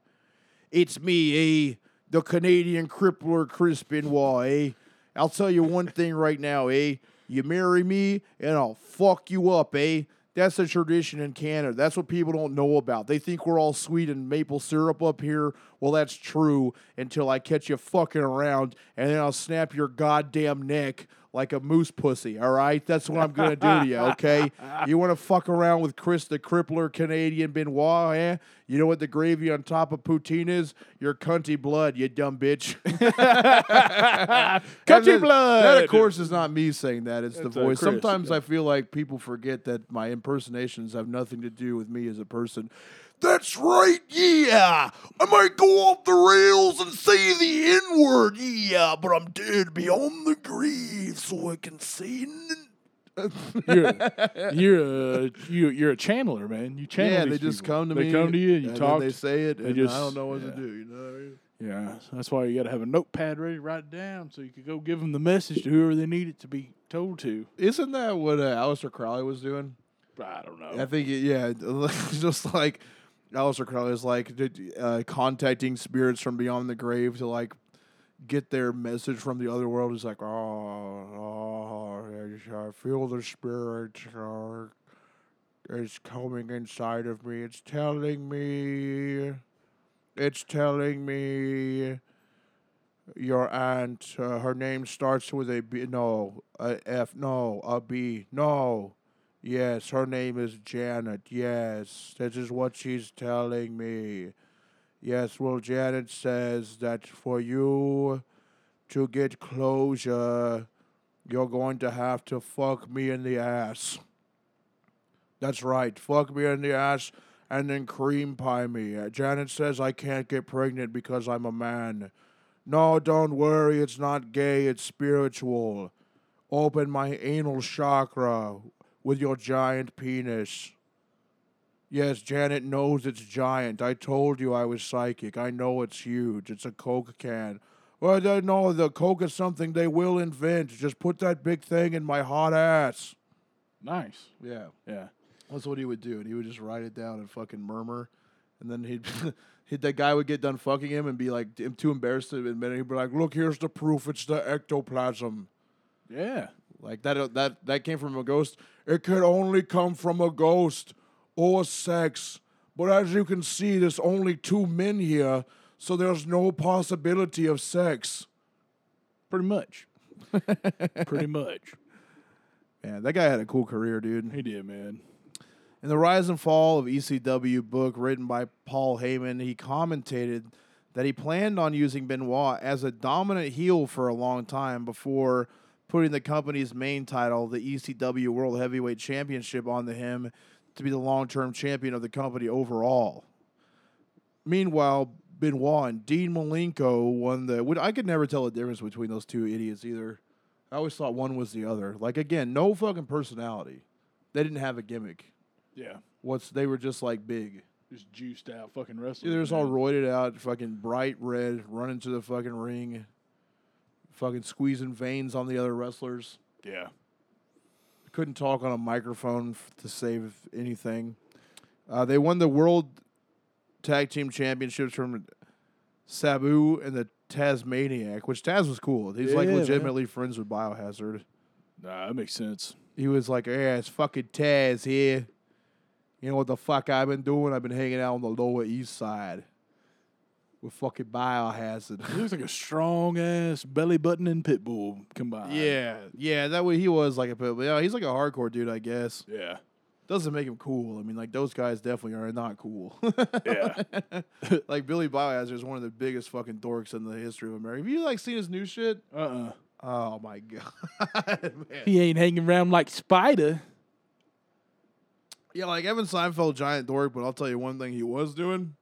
It's me, eh? The Canadian Crippler, Chris Benoit, eh? I'll tell you one thing right now, eh? You marry me, and I'll fuck you up, eh? That's a tradition in Canada. That's what people don't know about. They think we're all sweet and maple syrup up here. Well, that's true until I catch you fucking around, and then I'll snap your goddamn neck like a moose pussy, all right? That's what I'm going to do to you, okay? You want to fuck around with Chris the Crippler Canadian Benoit, eh? You know what the gravy on top of poutine is? Your cunty blood, you dumb bitch. Country That- blood. That, of course, is not me saying that. It's the That's, uh, voice. Chris, Sometimes yeah. I feel like people forget that my impersonations have nothing to do with me as a person. That's right, yeah. I might go off the rails and say the N word, yeah, but I'm dead beyond the grave, so I can say. N- You're a, you're a you, you're a channeler, man. You channel. yeah, these they just people. come to they me. They come to you. and You and talk. Then they say it, they and just- I don't know what yeah. to do. You know. what I mean? yeah, that's why you got to have a notepad ready to write it down, so you could go give them the message to whoever they need it to be told to. Isn't that what uh, Aleister Crowley was doing? I don't know. I think, it, yeah, just like Aleister Crowley is like uh, contacting spirits from beyond the grave to like get their message from the other world. Is like, oh, oh, I feel the spirit. It's coming inside of me. It's telling me. It's telling me. Your aunt, uh, her name starts with a B. No, a F. No, a B. No. Yes, her name is Janet. Yes, this is what she's telling me. Yes, well, Janet says that for you to get closure, you're going to have to fuck me in the ass. That's right, fuck me in the ass and then cream pie me. Janet says I can't get pregnant because I'm a man. No, don't worry, it's not gay, it's spiritual. Open my anal chakra with your giant penis. Yes, Janet knows it's giant. I told you I was psychic. I know it's huge. It's a Coke can. Well, they know the Coke is something they will invent. Just put that big thing in my hot ass. nice. Yeah. Yeah. That's what he would do, and he would just write it down and fucking murmur, and then he'd, he'd that guy would get done fucking him and be like too embarrassed to admit it. He'd be like, "Look, here's the proof. It's the ectoplasm." Yeah. Like that that that came from a ghost. It could only come from a ghost or sex. But as you can see, there's only two men here, so there's no possibility of sex. Pretty much. Pretty much. Man, that guy had a cool career, dude. He did, man. In the Rise and Fall of ECW book written by Paul Heyman, he commentated that he planned on using Benoit as a dominant heel for a long time before putting the company's main title, the ECW World Heavyweight Championship, onto him to be the long term champion of the company overall. Meanwhile, Benoit and Dean Malenko won the. I could never tell the difference between those two idiots either. I always thought one was the other. Like, again, no fucking personality. They didn't have a gimmick. Yeah. What's they were just like big. Just juiced out fucking wrestlers. They're just all roided out, fucking bright red, running to the fucking ring, fucking squeezing veins on the other wrestlers. Yeah. Couldn't talk on a microphone f- to save anything. Uh, they won the world tag team championships from Sabu and the Tasmaniac, which Taz was cool. He's like Yeah, legitimately friends with Biohazard. Nah, that makes sense. He was like, "Yeah, it's fucking Taz here. You know what the fuck I've been doing? I've been hanging out on the Lower East Side with fucking Biohazard." He looks like a strong ass belly button and pit bull combined. yeah, yeah, that way he was like a pit. Yeah, he's like a hardcore dude, I guess. Yeah. Doesn't make him cool. I mean, like those guys definitely are not cool. Yeah. like Billy Biohazard is one of the biggest fucking dorks in the history of America. Have you like seen his new shit? uh uh Oh my god. He ain't hanging around like Spider. Yeah, like Evan Seinfeld, giant dork. But I'll tell you one thing he was doing: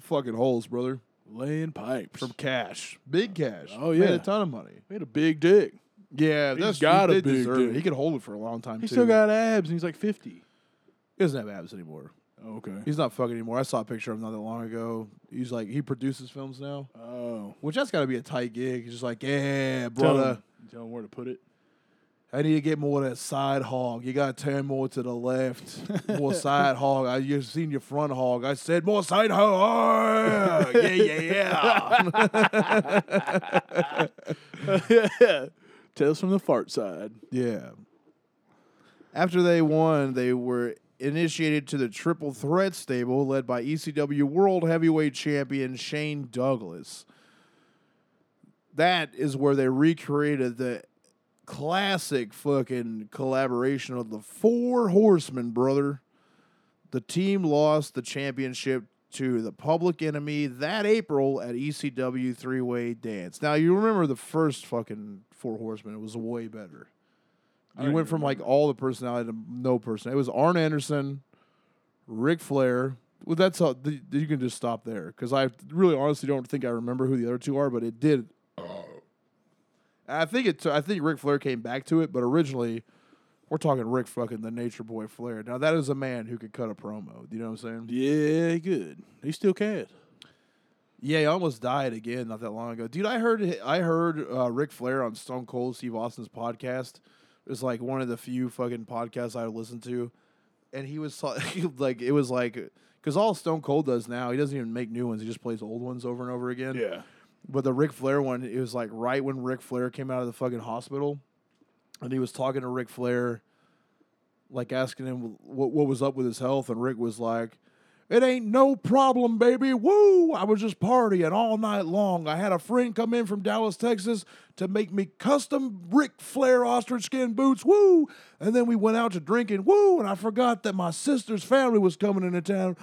fucking holes, brother. Laying pipes. From cash, big cash. Oh, yeah, Made a ton of money. He had a big dick. Yeah, He's that's got he a big deserve it. dick. He could hold it for a long time. He too. still got abs and he's like 50. He doesn't have abs anymore. Okay. He's not fucking anymore. I saw a picture of him not that long ago. He's like he produces films now, Oh. which that's got to be a tight gig. He's just like, yeah, Tell brother. him, tell him where to put it. I need to get more of that side hog. You got to turn more to the left. More side hog. I you seen your front hog. I said more side hog. yeah, yeah, yeah. Tales from the fart side. yeah. After they won, they were initiated to the triple threat stable led by ECW World Heavyweight Champion Shane Douglas. That is where they recreated the classic fucking collaboration of the Four Horsemen, brother. The team lost the championship to the Public Enemy that April at ECW Three Way Dance. Now you remember the first fucking Four Horsemen; it was way better. I You went from like all the personality to no person. It was Arn Anderson, Ric Flair. Well, that's all. You can just stop there because I really honestly don't think I remember who the other two are, but it did. Oh. I think it. I think Ric Flair came back to it, but originally, we're talking Ric fucking the Nature Boy Flair. Now that is a man who could cut a promo. Do you know what I'm saying? Yeah, good. He still can. Yeah, he almost died again not that long ago, dude. I heard I heard uh, Ric Flair on Stone Cold Steve Austin's podcast. It was like one of the few fucking podcasts I would listen to, and he was like, it was like because all Stone Cold does now, he doesn't even make new ones; he just plays old ones over and over again. Yeah. But the Ric Flair one, it was like right when Ric Flair came out of the fucking hospital, and he was talking to Ric Flair, like asking him what what was up with his health, and Ric was like, "It ain't no problem, baby. Woo! I was just partying all night long. I had a friend come in from Dallas, Texas, to make me custom Ric Flair ostrich skin boots. Woo! And then we went out to drinking. Woo! And I forgot that my sister's family was coming into town."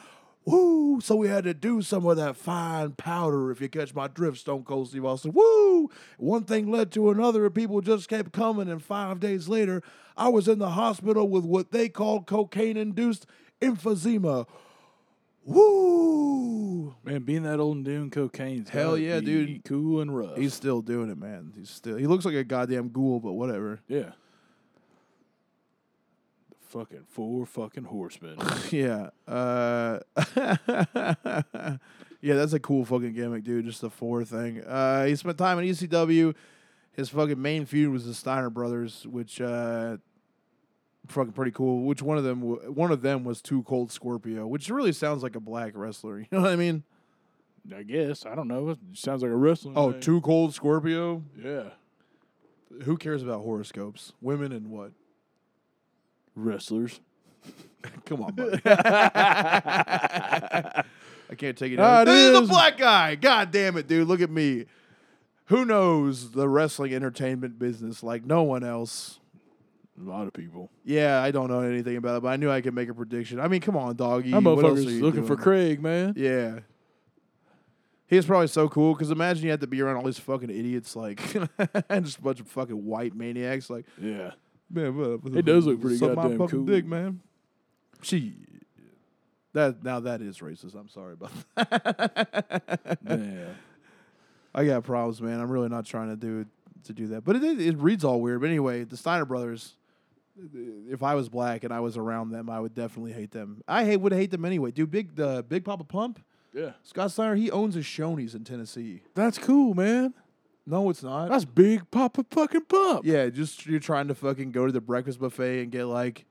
Woo! So we had to do some of that fine powder, if you catch my drift, Stone Cold Steve Austin. Woo! One thing led to another, and people just kept coming. And five days later, I was in the hospital with what they called cocaine induced emphysema. Woo! Man, being that old and doing cocaine's Hell yeah, dude. Cool and rough. He's still doing it, man. He's still. He looks like a goddamn ghoul, but whatever. yeah. Fucking four fucking horsemen. yeah. Uh, yeah, that's a cool fucking gimmick, dude. Just the four thing. Uh, he spent time in ECW. His fucking main feud was the Steiner brothers, which uh, fucking pretty cool. Which one of them? w- One of them was Too Cold Scorpio, which really sounds like a black wrestler. You know what I mean? I guess. I don't know. It sounds like a wrestling. Oh, name. Too Cold Scorpio. Yeah. Who cares about horoscopes? Women and what? Wrestlers. Come on, buddy. I can't take it. Ah, it this is is. a black guy. God damn it, dude. Look at me. Who knows the wrestling entertainment business like no one else? A lot of people. Yeah, I don't know anything about it, but I knew I could make a prediction. I mean, come on, doggy. That What else are motherfucker's you looking for? Craig, man. Yeah. He was probably so cool because imagine you had to be around all these fucking idiots, like, and just a bunch of fucking white maniacs, like, Yeah. Man, what, It does look pretty suck my goddamn fucking cool. dick, man. She. That now that is racist. I'm sorry about that. Yeah. I got problems, man. I'm really not trying to do to do that, but it it, it reads all weird. But anyway, the Steiner brothers. If I was black and I was around them, I would definitely hate them. I hate would hate them anyway. Dude, big the Big Papa Pump, Yeah. Scott Steiner, he owns a Shoney's in Tennessee. That's cool, man. No, it's not. That's big Papa fucking pump. Yeah, just you're trying to fucking go to the breakfast buffet and get like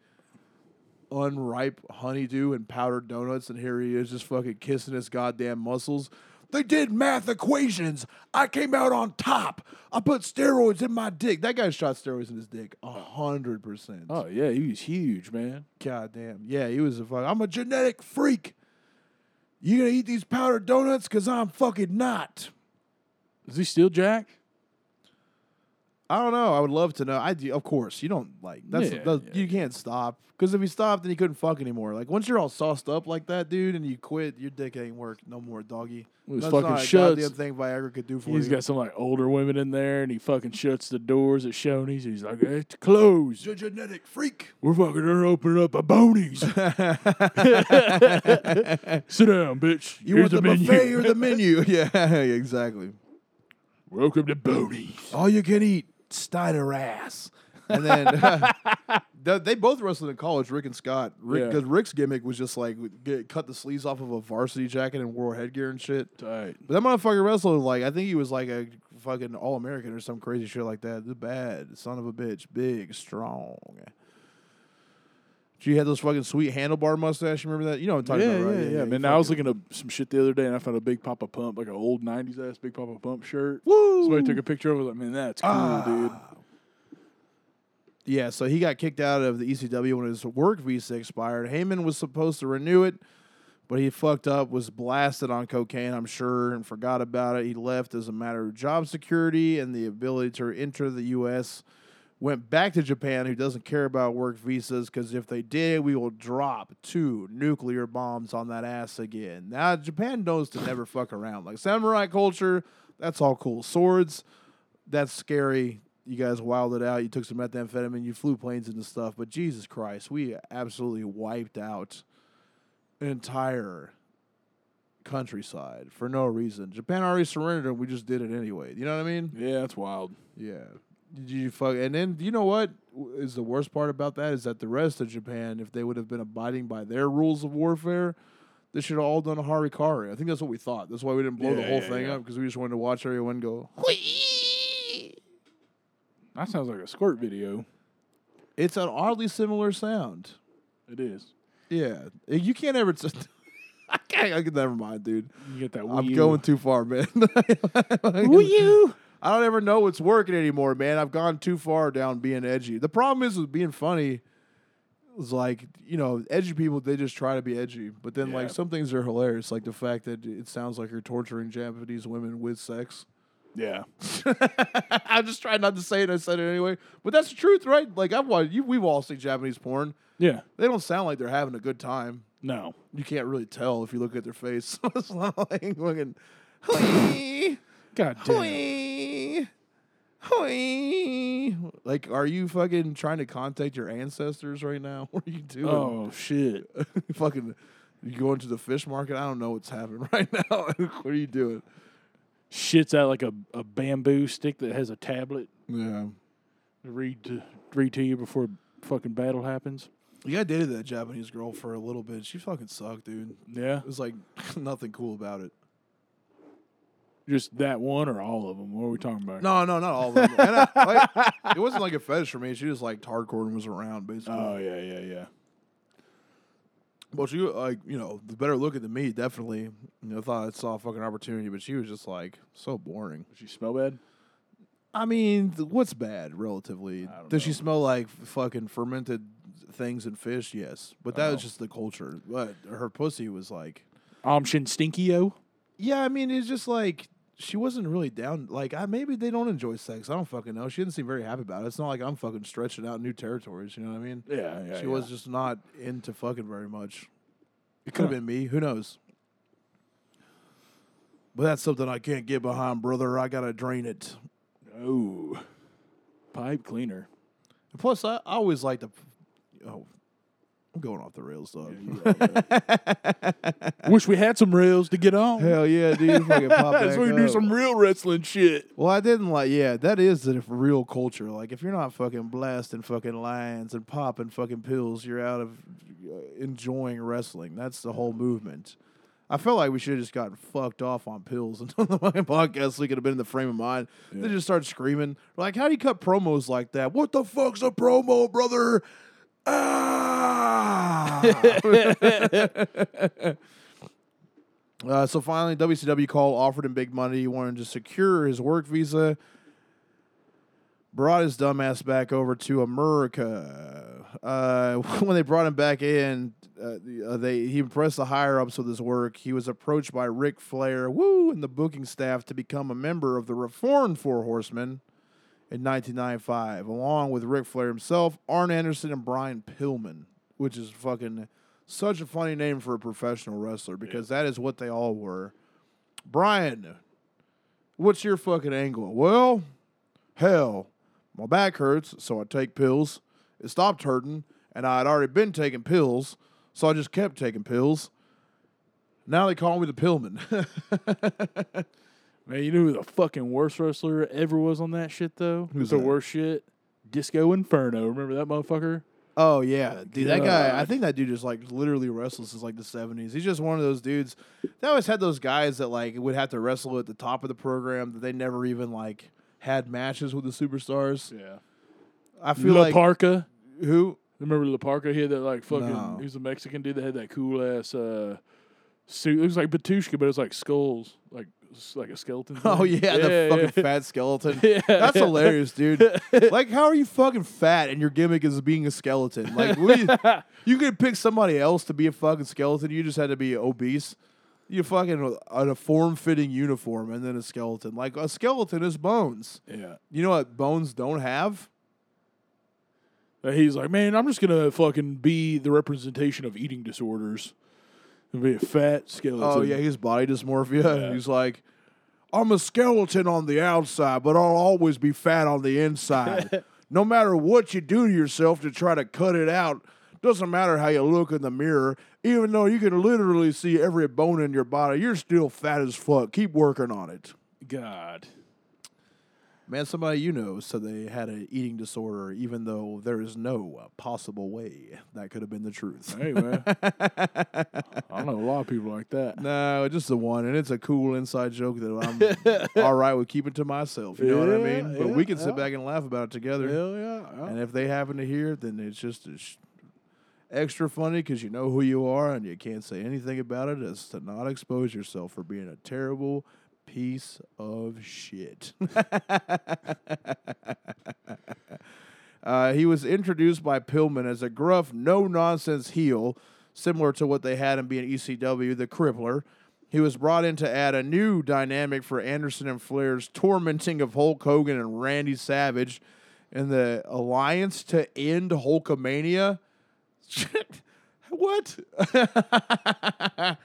unripe honeydew and powdered donuts, and here he is just fucking kissing his goddamn muscles. They did math equations. I came out on top. I put steroids in my dick. That guy shot steroids in his dick. A hundred percent. Oh yeah, he was huge, man. God damn. Yeah, he was a fuck. I'm a genetic freak. You gonna eat these powdered donuts? Cause I'm fucking not. Is he still Jack? I don't know. I would love to know. I do, of course. You don't like that's, Yeah, that's- yeah, you can't stop because if he stopped, then he couldn't fuck anymore. Like once you're all sauced up like that, dude, and you quit, your dick ain't work no more, doggy. Well, That's fucking not a shuts. goddamn thing Viagra could do for He's you. got some like older women in there, and he fucking shuts the doors at Shoney's. He's like, "It's closed. You're a genetic freak. We're fucking gonna open up a bonies. Sit down, bitch. you Here's want the, menu. buffet or the menu? yeah, exactly. Welcome to Boney's. All you can eat Steiner ass. And then they, they both wrestled in college, Rick and Scott. Rick, Yeah. because Rick's gimmick was just like get, cut the sleeves off of a varsity jacket and wore headgear and shit. Tight. But that motherfucker wrestled like I think he was like a fucking all American or some crazy shit like that. The bad son of a bitch, big, strong. She had those fucking sweet handlebar mustache. You remember that? You know what I'm talking yeah, about, right? yeah, he Man, I was looking up some shit the other day, and I found a Big Papa Pump, like an old '90s ass Big Papa Pump shirt. Woo! Somebody took a picture of it. Like, man, that's cool, dude. Ah. Yeah, so he got kicked out of the ECW when his work visa expired. Heyman was supposed to renew it, but he fucked up, was blasted on cocaine, I'm sure, and forgot about it. He left as a matter of job security and the ability to enter the U.S. Went back to Japan, who doesn't care about work visas, because if they did, we will drop two nuclear bombs on that ass again. Now, Japan knows to never fuck around. Like samurai culture, that's all cool. Swords, that's scary. You guys wilded out. You took some methamphetamine. You flew planes into stuff. But Jesus Christ, we absolutely wiped out an entire countryside for no reason. Japan already surrendered, and we just did it anyway. You know what I mean? Yeah, that's wild. Yeah. Did you fuck? And then you know what is the worst part about that is that the rest of Japan, if they would have been abiding by their rules of warfare, they should have all done a harikari. I think that's what we thought. That's why we didn't blow the whole yeah, thing yeah. up because we just wanted to watch everyone go. That sounds like a squirt video. It's an oddly similar sound. It is. Yeah, you can't ever. T- I can't. I can never mind, dude. You get that. I'm Wii U. going too far, man. Wii U. I don't ever know what's working anymore, man. I've gone too far down being edgy. The problem is with being funny. Is like you know, edgy people they just try to be edgy, but then like some things are hilarious, like the fact that it sounds like you're torturing Japanese women with sex. Yeah. I just tried not to say it. I said it anyway, but that's the truth, right? Like I've watched, you, we've all seen Japanese porn. Yeah. They don't sound like they're having a good time. No. You can't really tell if you look at their face. it's not like. "Hoi, God damn. Hoi, hoi." Like, are you fucking trying to contact your ancestors right now? What are you doing? Oh shit. fucking, you going to the fish market? I don't know what's happening right now. what are you doing? Shits out like a, a bamboo stick that has a tablet Yeah. to read to read to you before fucking battle happens. Yeah, I dated that Japanese girl for a little bit. She fucking sucked, dude. Yeah. It was like nothing cool about it. Just that one or all of them? What are we talking about? No, no, not all of them. and I, like, it wasn't like a fetish for me. She just liked hardcore and was around, basically. Oh yeah, yeah, yeah. Well, she like you know the better looking than me, definitely. You know, thought I saw a fucking opportunity, but she was just like so boring. Does she smell bad? I mean, th- what's bad relatively? Does she smell like fucking fermented things and fish? Yes, but that was Oh. just the culture. But her pussy was like, um, Omshin Stinkio? yeah. I mean, it's just like she wasn't really down. Like, I, maybe they don't enjoy sex. I don't fucking know. She didn't seem very happy about it. It's not like I'm fucking stretching out new territories. You know what I mean? Yeah, yeah. she yeah. was just not into fucking very much. It could have been me. Who knows? But that's something I can't get behind, brother. I gotta drain it. Oh. Pipe cleaner. And plus, I, I always like to. Oh, I'm going off the rails, dog. Wish we had some rails to get on. Hell yeah, dude! Fucking pop back we can do up. some real wrestling shit. Well, I didn't like. Yeah, that is the real culture. Like, if you're not fucking blasting fucking lions and popping fucking pills, you're out of uh, enjoying wrestling. That's the whole movement. I felt like we should have just gotten fucked off on pills until the fucking podcast so we could have been in the frame of mind. They just start screaming. Like, how do you cut promos like that? What the fuck's a promo, brother? Ah! Uh, so finally, WCW called, offered him big money. He wanted to secure his work visa. Brought his dumbass back over to America. Uh, when they brought him back in, uh, uh, they he impressed the higher ups with his work. He was approached by Ric Flair, woo, and the booking staff to become a member of the Reformed Four Horsemen, in 1995, along with Ric Flair himself, Arn Anderson, and Brian Pillman, which is fucking such a funny name for a professional wrestler because that is what they all were. Brian, what's your fucking angle? Well, hell, my back hurts, so I take pills. It stopped hurting, and I had already been taking pills, so I just kept taking pills. Now they call me the Pillman. Man, you know who the fucking worst wrestler ever was on that shit though? Who's the that? worst shit? Disco Inferno. Remember that motherfucker? Oh yeah, dude, that guy. I think that dude just like literally wrestles since like the seventies. He's just one of those dudes. They always had those guys that like would have to wrestle at the top of the program that they never even like had matches with the superstars. Yeah. I feel La like Parca. who? Remember La Parca? He had that like fucking. No. He was a Mexican dude that had that cool ass uh, suit. It was like Batushka, but it was like skulls, like like a skeleton. Oh thing. yeah, the fucking yeah. fat skeleton. Yeah, That's hilarious, dude. like, how are you fucking fat and your gimmick is being a skeleton? Like, do you, could pick somebody else to be a fucking skeleton. You just had to be obese. You fucking uh, a form fitting uniform and then a skeleton. Like a skeleton is bones. Yeah. You know what bones don't have? And he's like, man, I'm just gonna fucking be the representation of eating disorders. Be a fat skeleton. Oh yeah, he's body dysmorphia. Yeah. He's like, I'm a skeleton on the outside, but I'll always be fat on the inside. no matter what you do to yourself to try to cut it out, doesn't matter how you look in the mirror. Even though you can literally see every bone in your body, you're still fat as fuck. Keep working on it. God. Man, somebody you know said they had an eating disorder, even though there is no uh, possible way that could have been the truth. Hey man. I know a lot of people like that. No, just the one, and it's a cool inside joke that I'm all right with keeping to myself. You know what I mean? But we can sit yeah. back and laugh about it together. Hell yeah. And if they happen to hear it, then it's just extra funny because you know who you are and you can't say anything about it as to not expose yourself for being a terrible piece of shit. uh, he was introduced by Pillman as a gruff, no nonsense heel, similar to what they had in being ECW, the Crippler. He was brought in to add a new dynamic for Anderson and Flair's tormenting of Hulk Hogan and Randy Savage in the alliance to end Hulkamania. what?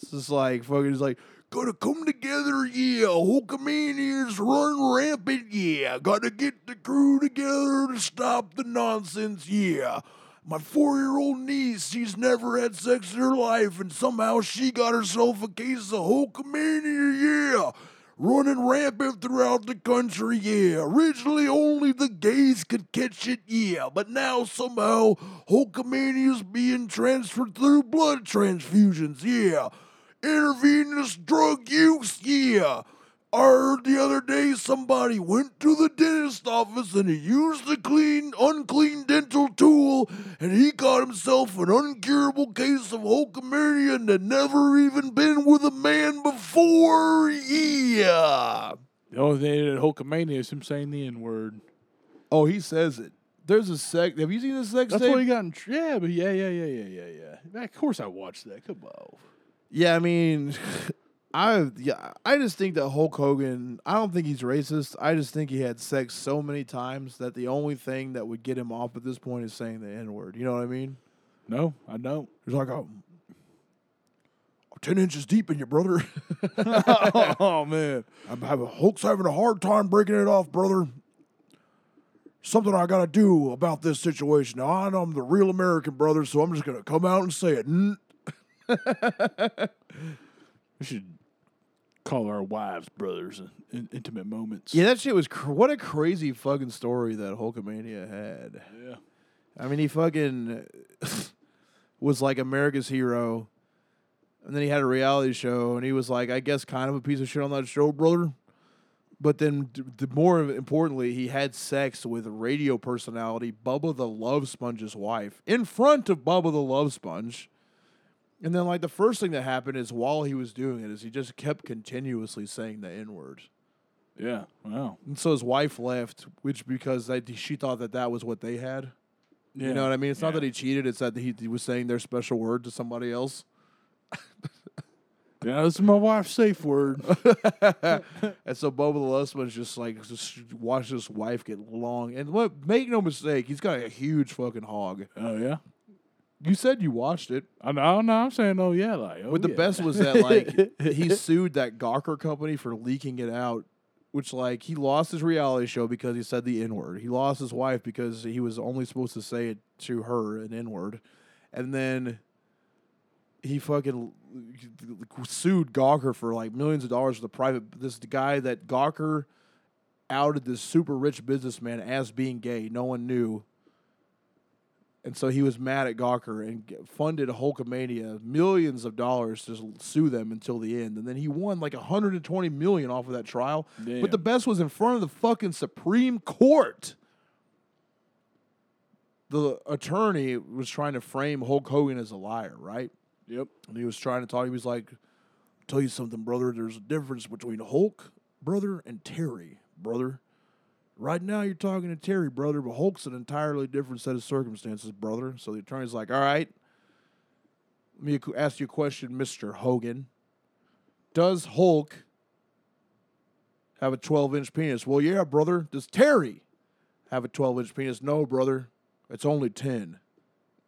this is like fucking. He's like, gotta come together, yeah. Hulkamania's run rampant, yeah. Gotta get the crew together to stop the nonsense, yeah. My four-year-old niece, she's never had sex in her life, and somehow she got herself a case of Hulkamania, yeah. Running rampant throughout the country, yeah. Originally, only the gays could catch it, yeah. But now somehow Hulkamania's being transferred through blood transfusions, yeah. Intravenous drug use, yeah. I heard the other day somebody went to the dentist office and he used the clean, unclean dental tool and he got himself an uncurable case of Hulkamania and had never even been with a man before, yeah. The only thing that Hulkamania is him saying the N word. Oh, he says it. There's a sex. Have you seen the sex That's tape? what he got in. Tr- yeah, but yeah, yeah, yeah, yeah, yeah, yeah. Of course, I watched that. Come on. Yeah, I mean, I yeah, I just think that Hulk Hogan. I don't think he's racist. I just think he had sex so many times that the only thing that would get him off at this point is saying the N word. You know what I mean? No, I don't. He's like, oh, 10 inches deep in your brother. oh man. I'm having Hulk's having a hard time breaking it off, brother. Something I gotta do about this situation. Now I know I'm the real American brother, so I'm just gonna come out and say it. We should call our wives brothers in, in intimate moments. yeah, that shit was cr- what a crazy fucking story that Hulkamania had. Yeah. I mean, he fucking was like America's hero, and then he had a reality show, and he was like, I guess, kind of a piece of shit on that show, brother. But then, d- d- more importantly, he had sex with radio personality Bubba the Love Sponge's wife in front of Bubba the Love Sponge. And then, like, the first thing that happened is while he was doing it, is he just kept continuously saying the N word. Yeah. Wow. And so his wife left, which because they, she thought that that was what they had. Yeah. You know what I mean? It's not that he cheated; it's that he, he was saying their special word to somebody else. Yeah, this is my wife's safe word. and so Boba the Lustman's just like just watch his wife get long. And what? Make no mistake, he's got a huge fucking hog. oh yeah. You said you watched it. I know. No, I'm saying, oh yeah, like. Oh, But the yeah. best was that like he sued that Gawker company for leaking it out, which like he lost his reality show because he said the N word. He lost his wife because he was only supposed to say it to her an N word, and then he fucking sued Gawker for like millions of dollars for the private. This guy that Gawker outed this super rich businessman as being gay. No one knew. And so he was mad at Gawker and funded Hulkamania millions of dollars to sue them until the end. And then he won like 120 million off of that trial. But the best was in front of the fucking Supreme Court. The attorney was trying to frame Hulk Hogan as a liar, right? Yep. And he was trying to talk. He was like, "Tell you something, brother. There's a difference between Hulk, brother, and Terry, brother. Right now, you're talking to Terry, brother, but Hulk's an entirely different set of circumstances, brother." So the attorney's like, "All right, let me ask you a question, Mister Hogan. Does Hulk have a 12 inch penis? Well, yeah, brother. Does Terry have a 12 inch penis? No, brother. It's only 10."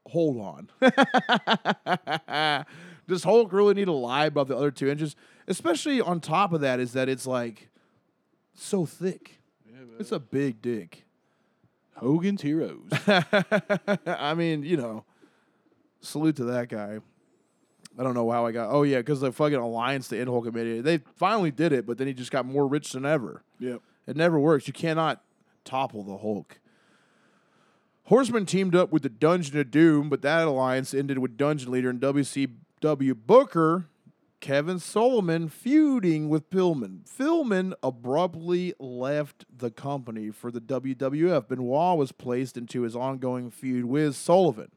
Hold on. Does Hulk really need to lie about the other two inches? Especially on top of that, is that it's like so thick. It's a big dick. Hogan's Heroes. I mean, you know, salute to that guy. I don't know how I got. Oh yeah, because the fucking alliance to end Hulkamania, they finally did it, but then he just got more rich than ever. yep. It never works. You cannot topple the Hulk. Horseman teamed up with the Dungeon of Doom, but that alliance ended with Dungeon Leader and WCW Booker, Kevin Sullivan, feuding with Pillman. Pillman abruptly left the company for the WWF. Benoit was placed into his ongoing feud with Sullivan.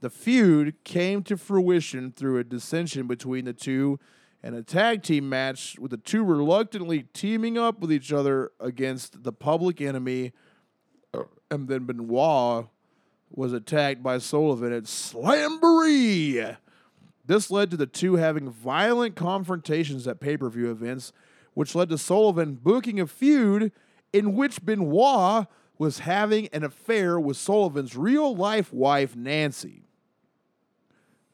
The feud came to fruition through a dissension between the two and a tag team match with the two reluctantly teaming up with each other against the public enemy. And then Benoit was attacked by Sullivan at Slamboree. This led to the two having violent confrontations at pay per view events, which led to Sullivan booking a feud in which Benoit was having an affair with Sullivan's real life wife, Nancy.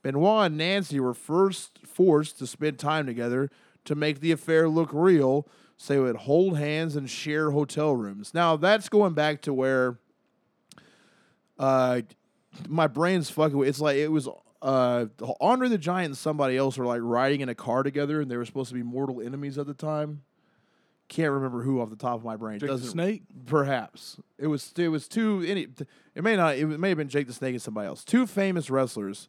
Benoit and Nancy were first forced to spend time together to make the affair look real, so they would hold hands and share hotel rooms. Now, that's going back to where uh, my brain's fucking. It's like it was uh, Andre the Giant and somebody else were like riding in a car together, and they were supposed to be mortal enemies at the time. Can't remember who off the top of my brain. Jake the Doesn't Snake. Perhaps it was. It was two. Any. It may not. It may have been Jake the Snake and somebody else. Two famous wrestlers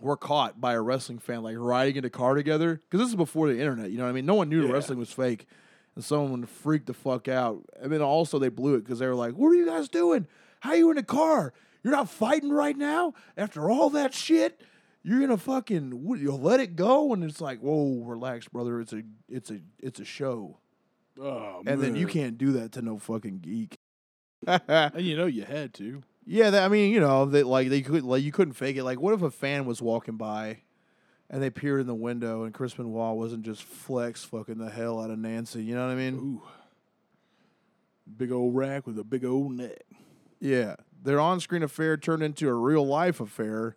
were caught by a wrestling fan like riding in a car together because this is before the internet. You know what I mean? No one knew the Yeah. wrestling was fake, and someone freaked the fuck out. And then also they blew it because they were like, "What are you guys doing? How are you in a car? You're not fighting right now after all that shit." You're gonna fucking you'll let it go, and it's like, whoa, relax, brother. It's a, it's a, it's a show, Oh, and then you can't do that to no fucking geek. And you know you had to. Yeah, that, I mean, you know, they like they could like you couldn't fake it. Like, what if a fan was walking by, and they peered in the window, and Chris Benoit wasn't just flex fucking the hell out of Nancy? You know what I mean? Ooh. Big old rack with a big old neck. Yeah, their on-screen affair turned into a real-life affair,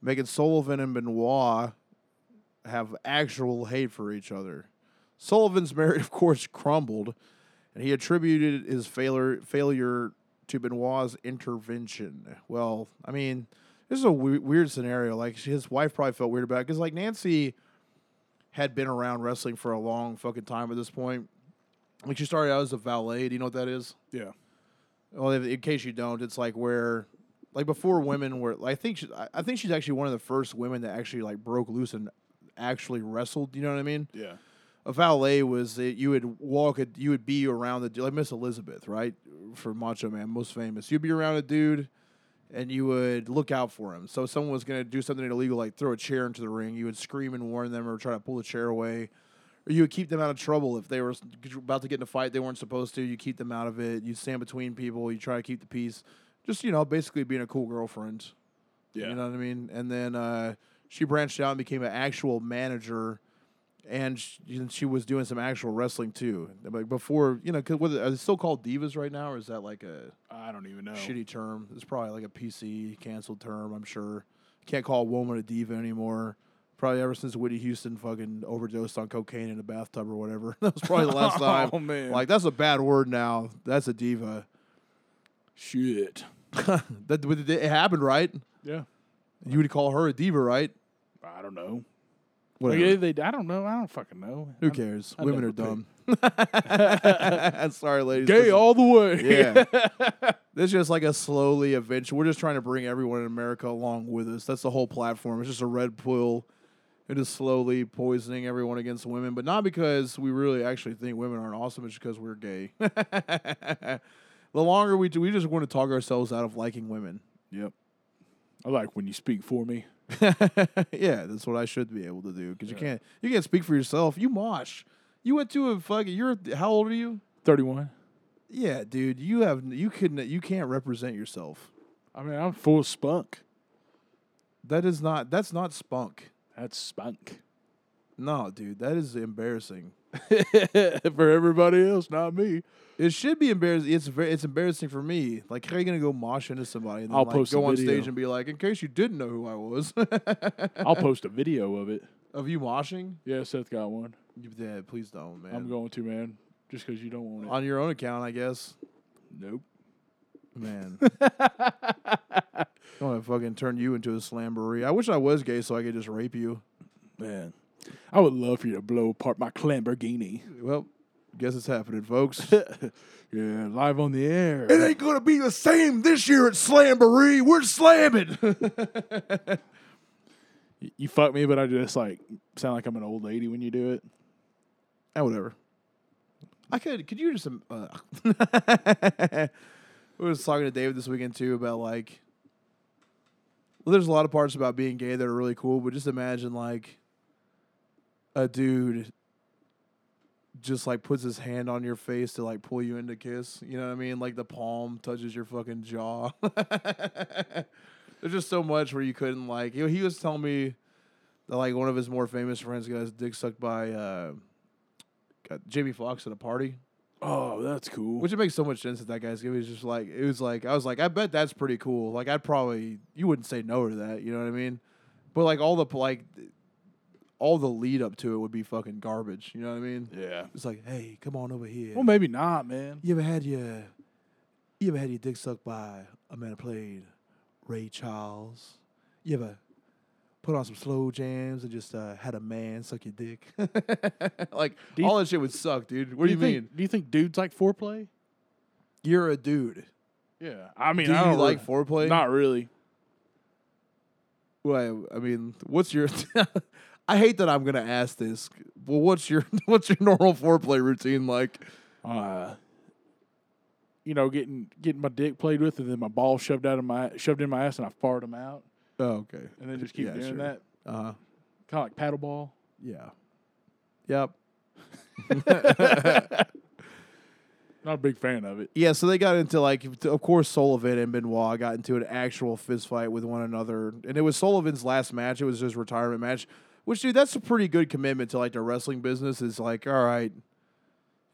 making Sullivan and Benoit have actual hate for each other. Sullivan's marriage, of course, crumbled, and he attributed his failure failure to Benoit's intervention. Well, I mean, this is a weird scenario. Like his wife probably felt weird about it because, like, Nancy had been around wrestling for a long fucking time at this point. Like, she started out as a valet. Do you know what that is? Yeah. Well, in case you don't, it's like where, like before women were. I think she, I- think she's actually one of the first women that actually like broke loose and actually wrestled. You know what I mean? Yeah. A valet was that you would walk, a, you would be around the like Miss Elizabeth, right? For Macho Man, most famous. You'd be around a dude, and you would look out for him. So if someone was gonna do something illegal, like throw a chair into the ring, you would scream and warn them, or try to pull the chair away. Or you would keep them out of trouble if they were about to get in a fight they weren't supposed to. You keep them out of it. You stand between people. You try to keep the peace. Just you know, basically being a cool girlfriend. Yeah. You know what I mean? And then uh, she branched out and became an actual manager, and she, she was doing some actual wrestling too. Like before, you know, 'cause what, are they still called divas right now, or is that like a I don't even know. shitty term? It's probably like a PC canceled term. I'm sure. Can't call a woman a diva anymore. Probably ever since Whitney Houston fucking overdosed on cocaine in a bathtub or whatever. that was probably the last time. Oh, man. Like that's a bad word now. That's a diva. Shit. that it happened, right? Yeah. You would call her a diva, right? I don't know. Whatever. Like, they, I don't know. I don't fucking know. Who cares? I Women are dumb. Sorry, ladies. Gay all the way. Yeah. this is just like a slowly eventual. We're just trying to bring everyone in America along with us. That's the whole platform. It's just a red pill. It is slowly poisoning everyone against women, but not because we really actually think women aren't awesome. It's because we're gay. the longer we do, we just want to talk ourselves out of liking women. Yep. I like when you speak for me. yeah, that's what I should be able to do because you can't you can't speak for yourself. You mosh. You went to a fucking. You're how old are you? 31. Yeah, dude. You have you couldn't you can't represent yourself. I mean, I'm full of spunk. That is not that's not spunk. That's spunk. No, dude, that is embarrassing. for everybody else, not me. It should be embarrassing. It's very, it's embarrassing for me. Like, how are you gonna go mosh into somebody and then I'll like, post go on video. stage and be like, "In case you didn't know who I was," I'll post a video of it. of you moshing? Yeah, Seth got one. You- Yeah, please don't, man. I'm going to, man. Just because you don't want it. on your own account, I guess. nope. Man, I want to fucking turn you into a slamboree. I wish I was gay so I could just rape you. Man. I would love for you to blow apart my Lamborghini. Well, guess it's happening, folks. Yeah, live on the air. It ain't gonna be the same this year at Slamboree. We're slamming. Y- you fuck me, but I just like sound like I'm an old lady when you do it. Ah, whatever. I could. Could you just? um, Uh, I was talking to David this weekend too about like. Well, there's a lot of parts about being gay that are really cool, but just imagine like a dude just like puts his hand on your face to like pull you into kiss. You know what I mean? Like the palm touches your fucking jaw. There's just so much where you couldn't like. You know, he was telling me that like one of his more famous friends got his dick sucked by uh, got Jamie Foxx at a party, Oh, that's cool. which it makes so much sense that that guy's. It was just like it was like I was like I bet that's pretty cool. Like I'd probably you wouldn't say no to that. You know what I mean? But like all the like all the lead up to it would be fucking garbage. You know what I mean? yeah. It's like, hey, come on over here. Well, maybe not, man. You ever had your you ever had your dick sucked by a man who played Ray Charles? You ever put on some slow jams and just uh, had a man suck your dick? like you- all that shit would suck, dude. What do you, think, mean? Do you think dudes like foreplay? You're a dude. Yeah. I mean, do I you don't like really- foreplay? Not really. Well, I mean, what's your? I hate that I'm gonna ask this. Well, what's your what's your normal foreplay routine like? Uh, you know, getting getting my dick played with, and then my ball shoved out of my shoved in my ass, and I fart them out, Oh, okay. and then just keep Yeah, doing sure. that, Uh huh. kind of like paddle ball. Yeah. Yep. Not a big fan of it. Yeah, so they got into like, of course, Sullivan and Benoit got into an actual fist fight with one another, and it was Sullivan's last match. It was his retirement match, which, dude, that's a pretty good commitment to like the wrestling business. Is like, all right,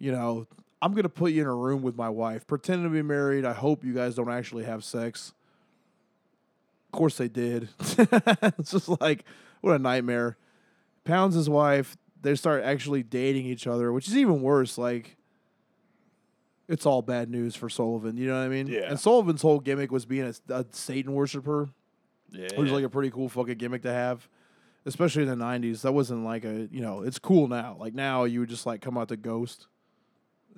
you know, I'm gonna put you in a room with my wife, pretend to be married. I hope you guys don't actually have sex. Of course they did. it's just like what a nightmare. Pounds his wife. They start actually dating each other, which is even worse. Like it's all bad news for Sullivan. You know what I mean? Yeah. And Sullivan's whole gimmick was being a, a Satan worshiper, Yeah. which is like a pretty cool fucking gimmick to have, especially in the '90s. That wasn't like a you know, it's cool now. Like now, you would just like come out the ghost.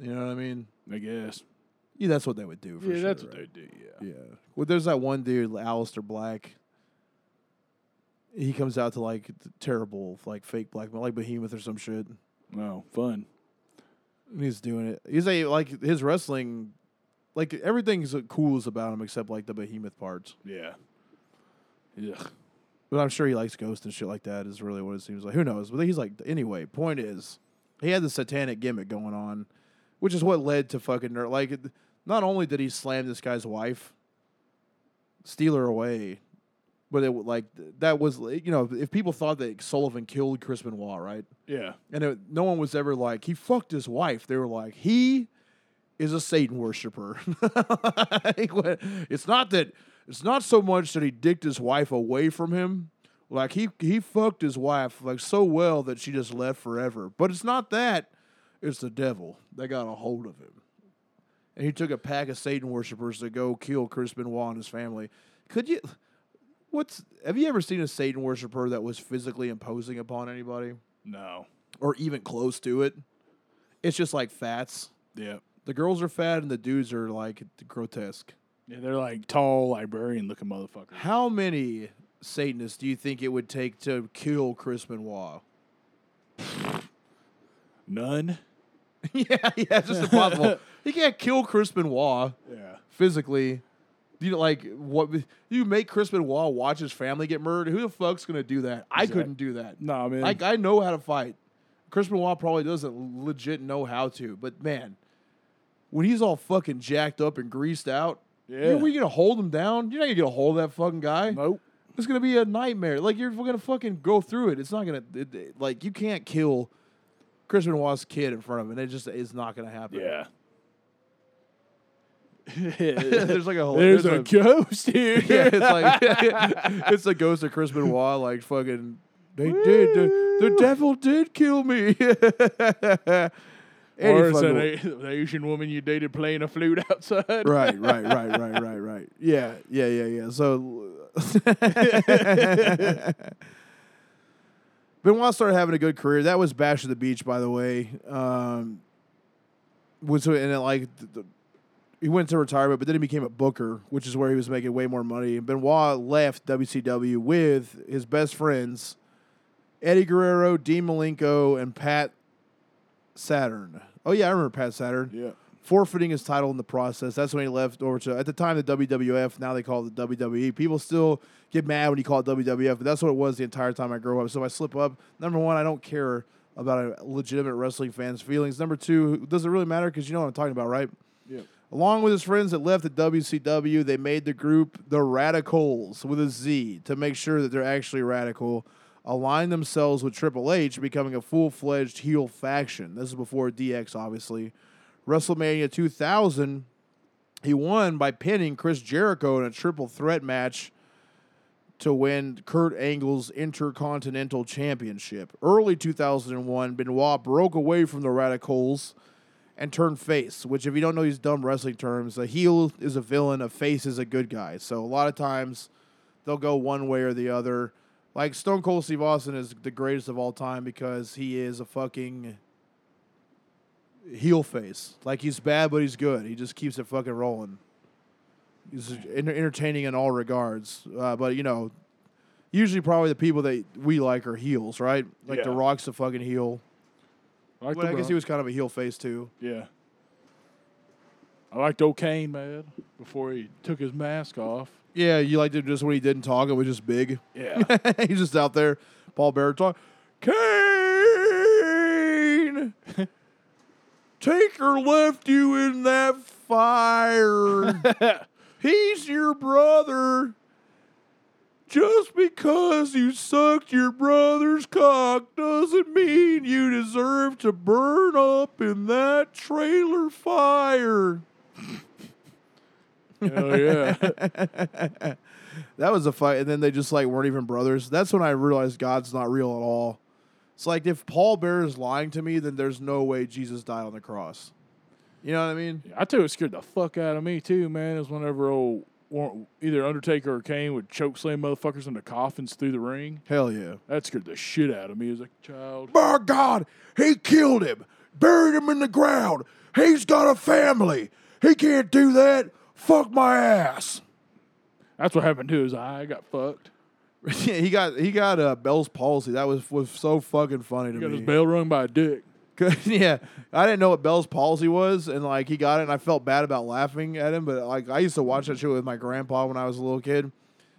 You know what I mean? I guess. Yeah, that's what they would do. For yeah, sure, that's what right? they do. Yeah. Yeah. Well, there's that one dude, Aleister Black. He comes out to like terrible, like fake black, like Behemoth or some shit. No fun. And he's doing it. He's a like his wrestling, like everything's uh, cool is about him except like the Behemoth parts. Yeah. Yeah. But I'm sure he likes Ghost and shit like that. Is really what it seems like. Who knows? But he's like anyway. Point is, he had the satanic gimmick going on, which is what led to fucking nerd. like. Not only did he slam this guy's wife, steal her away, But it like that was you know if people thought that Sullivan killed Chris Benoit, right? Yeah. And it, no one was ever like he fucked his wife. They were like he is a Satan worshiper. it's not that it's not so much that he dicked his wife away from him. Like he he fucked his wife like so well that she just left forever. But it's not that. It's the devil They got a hold of him. And he took a pack of Satan worshippers to go kill Chris Benoit and his family. Could you what's have you ever seen a Satan worshiper that was physically imposing upon anybody? No. Or even close to it? It's just like fats. Yeah. The girls are fat and the dudes are like grotesque. Yeah, they're like tall librarian looking motherfuckers. How many Satanists do you think it would take to kill Chris Benoit? None. yeah, yeah, it's just impossible. you can't kill Chris Benoit Yeah. physically. You know, like what you make Chris Benoit watch his family get murdered? Who the fuck's gonna do that? I Exact- couldn't do that. Nah, man. Like I know how to fight. Chris Benoit probably doesn't legit know how to, but man, when he's all fucking jacked up and greased out, Yeah. you, we gonna hold him down? You're not gonna get a hold of that fucking guy. nope. It's gonna be a nightmare. Like you're gonna fucking go through it. It's not gonna it, it- like you can't kill Chris Benoit's kid in front of him. And it just is not gonna happen. Yeah. there's like a whole There's a a- ghost here. yeah, it's like it's the ghost of Chris Benoit. Like fucking, they did. The, the devil did kill me. Or it's fucking- an the Asian woman you dated playing a flute outside. right, right, right, right, right, right. Yeah, yeah, yeah, yeah. So Benoit started having a good career. That was Bash of the Beach, by the way. Um, was and it, like the, the, he went to retirement, but then he became a booker, which is where he was making way more money. And Benoit left WCW with his best friends, Eddie Guerrero, Dean Malenko, and Pat Saturn. Oh yeah, I remember Pat Saturn Yeah. Forfeiting his title in the process. That's when he left over to at the time the WWF. Now they call it the WWE. People still get mad when you call it WWF, but that's what it was the entire time I grew up. So if I slip up, number one, I don't care about a legitimate wrestling fan's feelings. Number two, does it really matter? Because you know what I'm talking about, right? Yeah. Along with his friends that left the WCW, they made the group the Radicalz with a Z to make sure that they're actually radical. Align themselves with Triple H, becoming a full fledged heel faction. This is before DX, obviously. WrestleMania 2000, he won by pinning Chris Jericho in a triple threat match to win Kurt Angle's Intercontinental Championship. Early 2001, Benoit broke away from the Radicalz and turned face, which, if you don't know these dumb wrestling terms, a heel is a villain, a face is a good guy. So a lot of times they'll go one way or the other. Like Stone Cold Steve Austin is the greatest of all time because he is a fucking heel face. Like he's bad, but he's good. He just keeps it fucking rolling. He's enter- entertaining in all regards. Uh, but you know, usually probably the people that we like are heels, right? Like The Rock's a fucking heel. I like But I guess he was kind of a heel face too. Yeah. I liked O'Kane, man, before he took his mask off. Yeah, you liked him just when he didn't talk. It was just big. Yeah. He's just out there. Paul Bearer talk. Kane, Taker left you in that fire. He's your brother. Just because you sucked your brother's cock doesn't mean you deserve to burn up in that trailer fire. Hell yeah. That was a fight, and then they just like weren't even brothers. That's when I realized God's not real at all. It's like if Paul Bearer is lying to me, then there's no way Jesus died on the cross. You know what I mean? I tell you what scared the fuck out of me too, man, is whenever old either Undertaker or Kane would choke slam motherfuckers into coffins through the ring. Hell yeah. That scared the shit out of me as a child. By God, he killed him, buried him in the ground. He's got a family. He can't do that. Fuck my ass. That's what happened to his eye. I got fucked. yeah, he got he got uh, Bell's palsy. That was was so fucking funny to He got me. his bell rung by a dick. yeah, I didn't know what Bell's palsy was, and like he got it, and I felt bad about laughing at him. But like I used to watch that show with my grandpa when I was a little kid,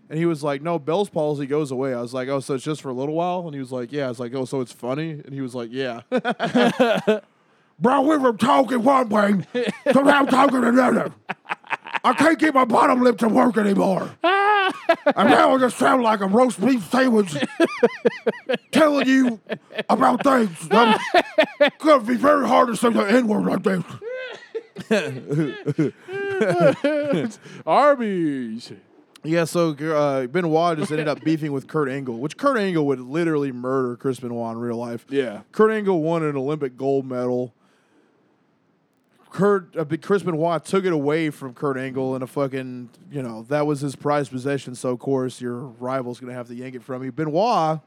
and he was like, "No, Bell's palsy goes away." I was like, "Oh, so it's just for a little while?" And he was like, "Yeah." I was like, "Oh, so it's funny?" And he was like, "Yeah." Bro, we were talking one way, so now I'm talking another. I can't get my bottom lip to work anymore. and now I just sound like a roast beef sandwich telling you about things. I'm going to be very hard to say the N word like this. Arby's. Yeah, so uh, Benoit just ended up beefing with Kurt Angle, which Kurt Angle would literally murder Chris Benoit in real life. Yeah. Kurt Angle won an Olympic gold medal. Kurt, uh, Chris Benoit took it away from Kurt Angle in a fucking, you know, that was his prized possession. So of course your rival's gonna have to yank it from you. Benoit,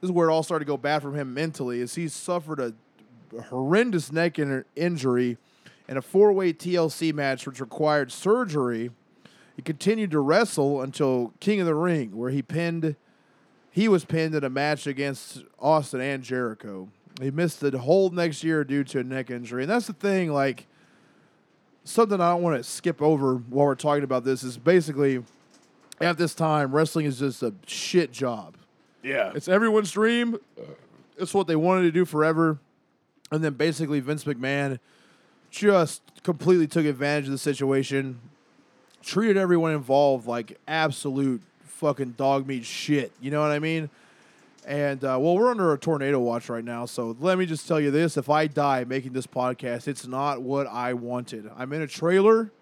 this is where it all started to go bad from him mentally, is he suffered a horrendous neck in- injury in a four-way TLC match, which required surgery. He continued to wrestle until King of the Ring, where he pinned. He was pinned in a match against Austin and Jericho. He missed the whole next year due to a neck injury, and that's the thing. Like something I don't want to skip over while we're talking about this is basically at this time wrestling is just a shit job. Yeah. It's everyone's dream. It's what they wanted to do forever. And then basically Vince McMahon just completely took advantage of the situation, treated everyone involved like absolute fucking dog meat shit. You know what I mean? And uh, well, we're under a tornado watch right now, so let me just tell you this: if I die making this podcast, it's not what I wanted. I'm in a trailer,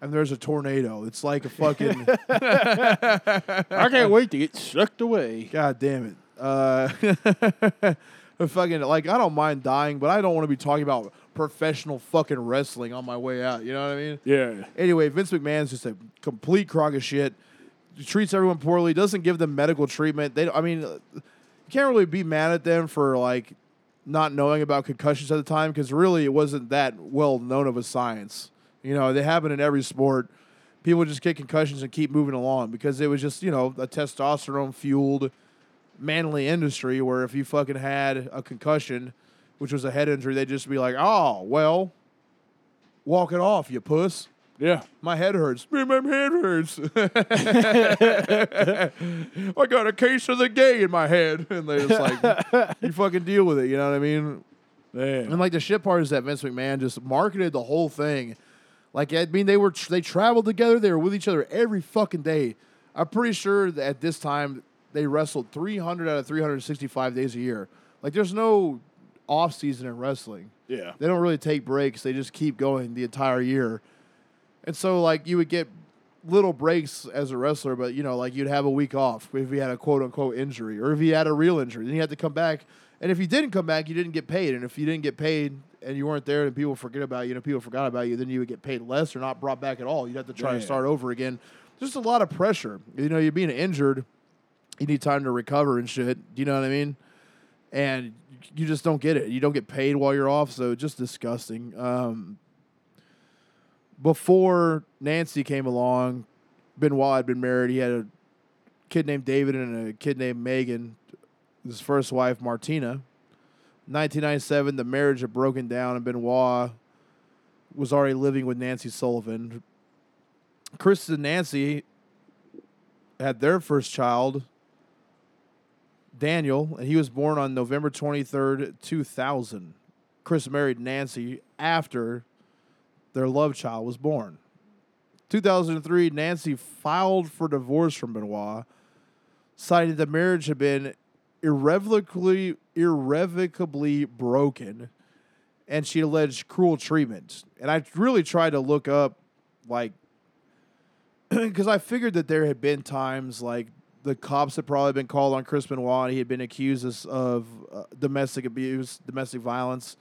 and there's a tornado. It's like a fucking I can't wait to get sucked away. God damn it. Uh, fucking like I don't mind dying, but I don't want to be talking about professional fucking wrestling on my way out. You know what I mean? Yeah. Anyway, Vince McMahon's just a complete crock of shit. Treats everyone poorly. Doesn't give them medical treatment. They, I mean, you can't really be mad at them for like not knowing about concussions at the time because really it wasn't that well known of a science. You know, they happen in every sport. People just get concussions and keep moving along because it was just you know a testosterone fueled manly industry where if you fucking had a concussion, which was a head injury, they'd just be like, oh well, walk it off, you puss. Yeah. My head hurts. My head hurts. I got a case of the gay in my head. And they just like, you fucking deal with it. You know what I mean? Man. And like the shit part is that Vince McMahon just marketed the whole thing. Like I mean, they were they traveled together. They were with each other every fucking day. I'm pretty sure that at this time they wrestled 300 out of 365 days a year. Like there's no off season in wrestling. Yeah. They don't really take breaks. They just keep going the entire year. And so like you would get little breaks as a wrestler, but you know, like you'd have a week off if you had a quote unquote injury or if you had a real injury. Then you had to come back. And if you didn't come back, you didn't get paid. And if you didn't get paid and you weren't there and people forget about you and people forgot about you, then you would get paid less or not brought back at all. You'd have to try to Yeah. start over again. Just a lot of pressure. You know, you're being injured, you need time to recover and shit. Do you know what I mean? And you just don't get it. You don't get paid while you're off, so just disgusting. Um, before Nancy came along, Benoit had been married. He had a kid named David and a kid named Megan. His first wife, Martina. 1997, the marriage had broken down, and Benoit was already living with Nancy Sullivan. Chris and Nancy had their first child, Daniel, and he was born on November 23rd, 2000. Chris married Nancy after their love child was born. 2003, Nancy filed for divorce from Benoit, citing the marriage had been irrevocably irrevocably broken and she alleged cruel treatment. And I really tried to look up like because I figured that there had been times like the cops had probably been called on Chris Benoit. And he had been accused of, of uh, domestic abuse, domestic violence.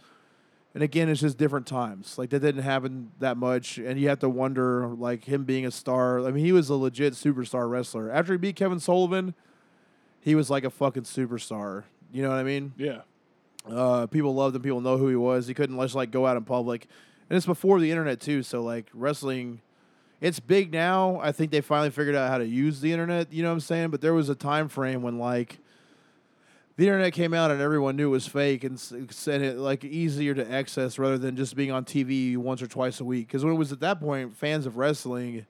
And again, it's just different times. Like that didn't happen that much, and you have to wonder, like him being a star. I mean, he was a legit superstar wrestler. After he beat Kevin Sullivan, he was like a fucking superstar. You know what I mean? Yeah. Uh, people loved him. People know who he was. He couldn't just like go out in public, and it's before the internet too. So like wrestling, it's big now. I think they finally figured out how to use the internet. You know what I'm saying? But there was a time frame when like the internet came out and everyone knew it was fake and said it like easier to access rather than just being on TV once or twice a week. Because when it was at that point, fans of wrestling,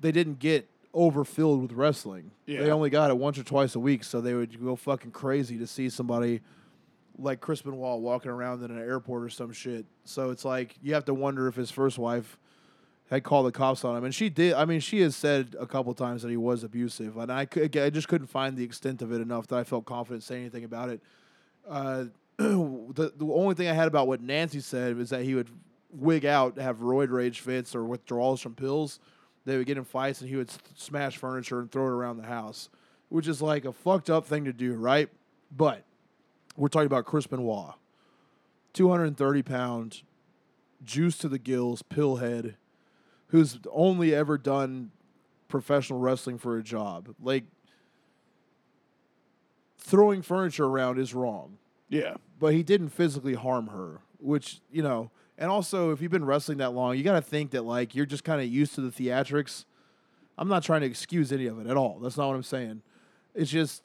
they didn't get overfilled with wrestling. Yeah. They only got it once or twice a week, so they would go fucking crazy to see somebody like Chris Benoit walking around in an airport or some shit. So it's like you have to wonder if his first wife had called the cops on him, and she did. I mean, she has said a couple times that he was abusive, and I I just couldn't find the extent of it enough that I felt confident saying anything about it. Uh, the the only thing I had about what Nancy said was that he would wig out, have roid rage fits or withdrawals from pills. They would get in fights, and he would smash furniture and throw it around the house, which is like a fucked up thing to do, right? But we're talking about Chris Benoit, two hundred and thirty pound, juice to the gills, pill head who's only ever done professional wrestling for a job. Like throwing furniture around is wrong, Yeah. but he didn't physically harm her, which, you know, and also if you've been wrestling that long, you got to think that like you're just kind of used to the theatrics. I'm not trying to excuse any of it at all. That's not what I'm saying. It's just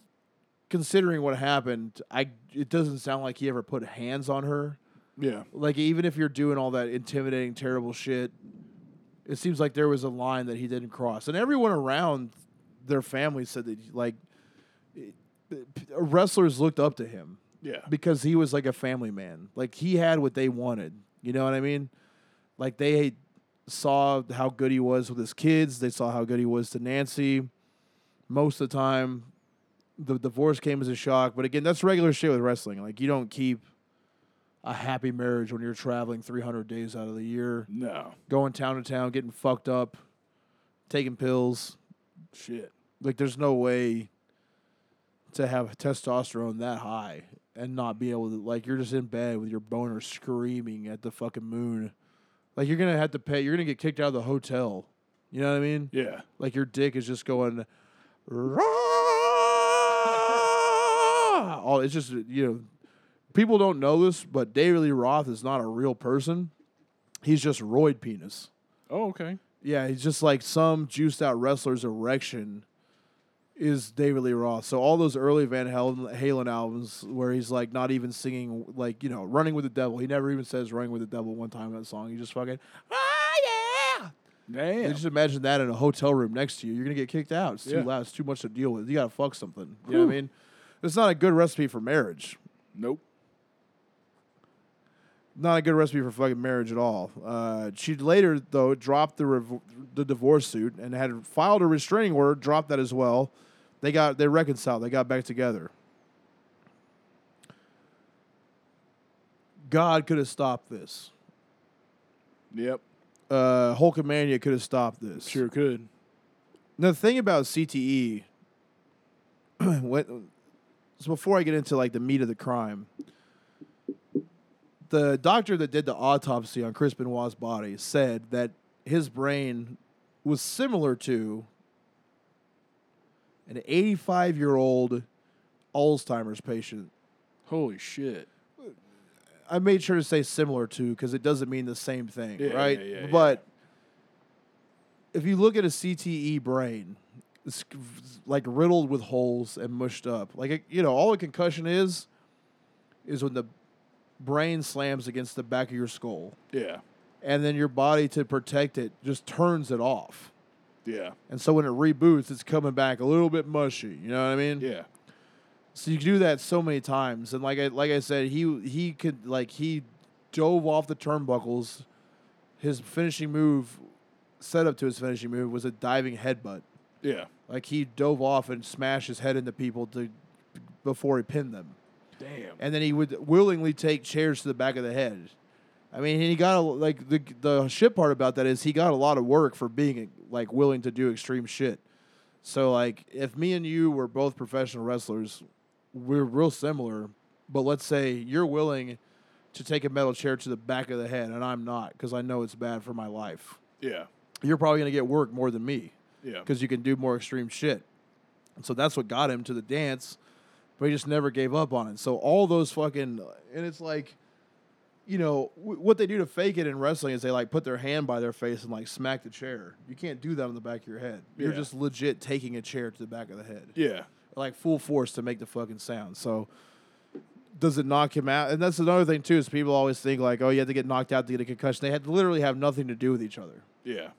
considering what happened, I it doesn't sound like he ever put hands on her Yeah. like even if you're doing all that intimidating, terrible shit, it seems like there was a line that he didn't cross, and everyone around their family said that like eh, wrestlers looked up to him Yeah. because he was like a family man. Like he had what they wanted. You know what I mean? Like they saw how good he was with his kids. They saw how good he was to Nancy. Most of the time, the divorce came as a shock. But again, that's regular shit with wrestling. Like you don't keep a happy marriage when you're traveling 300 days out of the year, No. going town to town, getting fucked up, taking pills. Shit. Like there's no way to have testosterone that high and not be able to like you're just in bed with your boner screaming at the fucking moon. Like you're gonna have to pay you're gonna get kicked out of the hotel. You know what I mean? Yeah. Like your dick is just going all it's just you know people don't know this, but David Lee Roth is not a real person. He's just roid penis. Oh, okay. Yeah, he's just like some juiced out wrestler's erection is David Lee Roth. So all those early Van Halen, Halen albums where he's like not even singing like, you know, Running with the Devil. He never even says Running with the Devil one time in that song. He just fucking ah yeah. Damn. You just imagine that in a hotel room next to you. You're gonna get kicked out. It's too Yeah. loud. It's too much to deal with. You gotta fuck something. You know what I mean? It's not a good recipe for marriage. nope. Not a good recipe for fucking marriage at all. Uh, she later though dropped the rev- the divorce suit and had filed a restraining order. Dropped that as well. They got they reconciled. They got back together. God could have stopped this. Yep. Uh, Hulkamania could have stopped this. Sure could. Now, the thing about CTE, when, so before I get into like the meat of the crime, the doctor that did the autopsy on Chris Benoit's body said that his brain was similar to an 85 year old Alzheimer's patient. Holy shit. I made sure to say similar to because it doesn't mean the same thing, Yeah, right? yeah, yeah, but if you look at a CTE brain, it's like riddled with holes and mushed up. Like it- you know, all a concussion is is when the brain slams against the back of your skull, Yeah. and then your body to protect it just turns it off. Yeah. And so when it reboots, it's coming back a little bit mushy. You know what I mean? Yeah. So you do that so many times, and like I like I said, he he could like he dove off the turnbuckles. His finishing move, set up to his finishing move, was a diving headbutt. Yeah. Like he dove off and smashed his head into people to before he pinned them, Damn. and then he would willingly take chairs to the back of the head. I mean, he got a, like the the shit part about that is he got a lot of work for being like willing to do extreme shit. So like, if me and you were both professional wrestlers, we're real similar. But let's say you're willing to take a metal chair to the back of the head, and I'm not because I know it's bad for my life. Yeah. You're probably gonna get work more than me Yeah. because you can do more extreme shit. And so that's what got him to the dance, but he just never gave up on it. So all those fucking and it's like, you know, w- what they do to fake it in wrestling is they like put their hand by their face and like smack the chair. You can't do that on the back of your head. You're Yeah. just legit taking a chair to the back of the head, Yeah. like full force to make the fucking sound. So. Does it knock him out? And that's another thing too. Is people always think like, oh, you had to get knocked out to get a concussion. They had literally have nothing to do with each other. Yeah.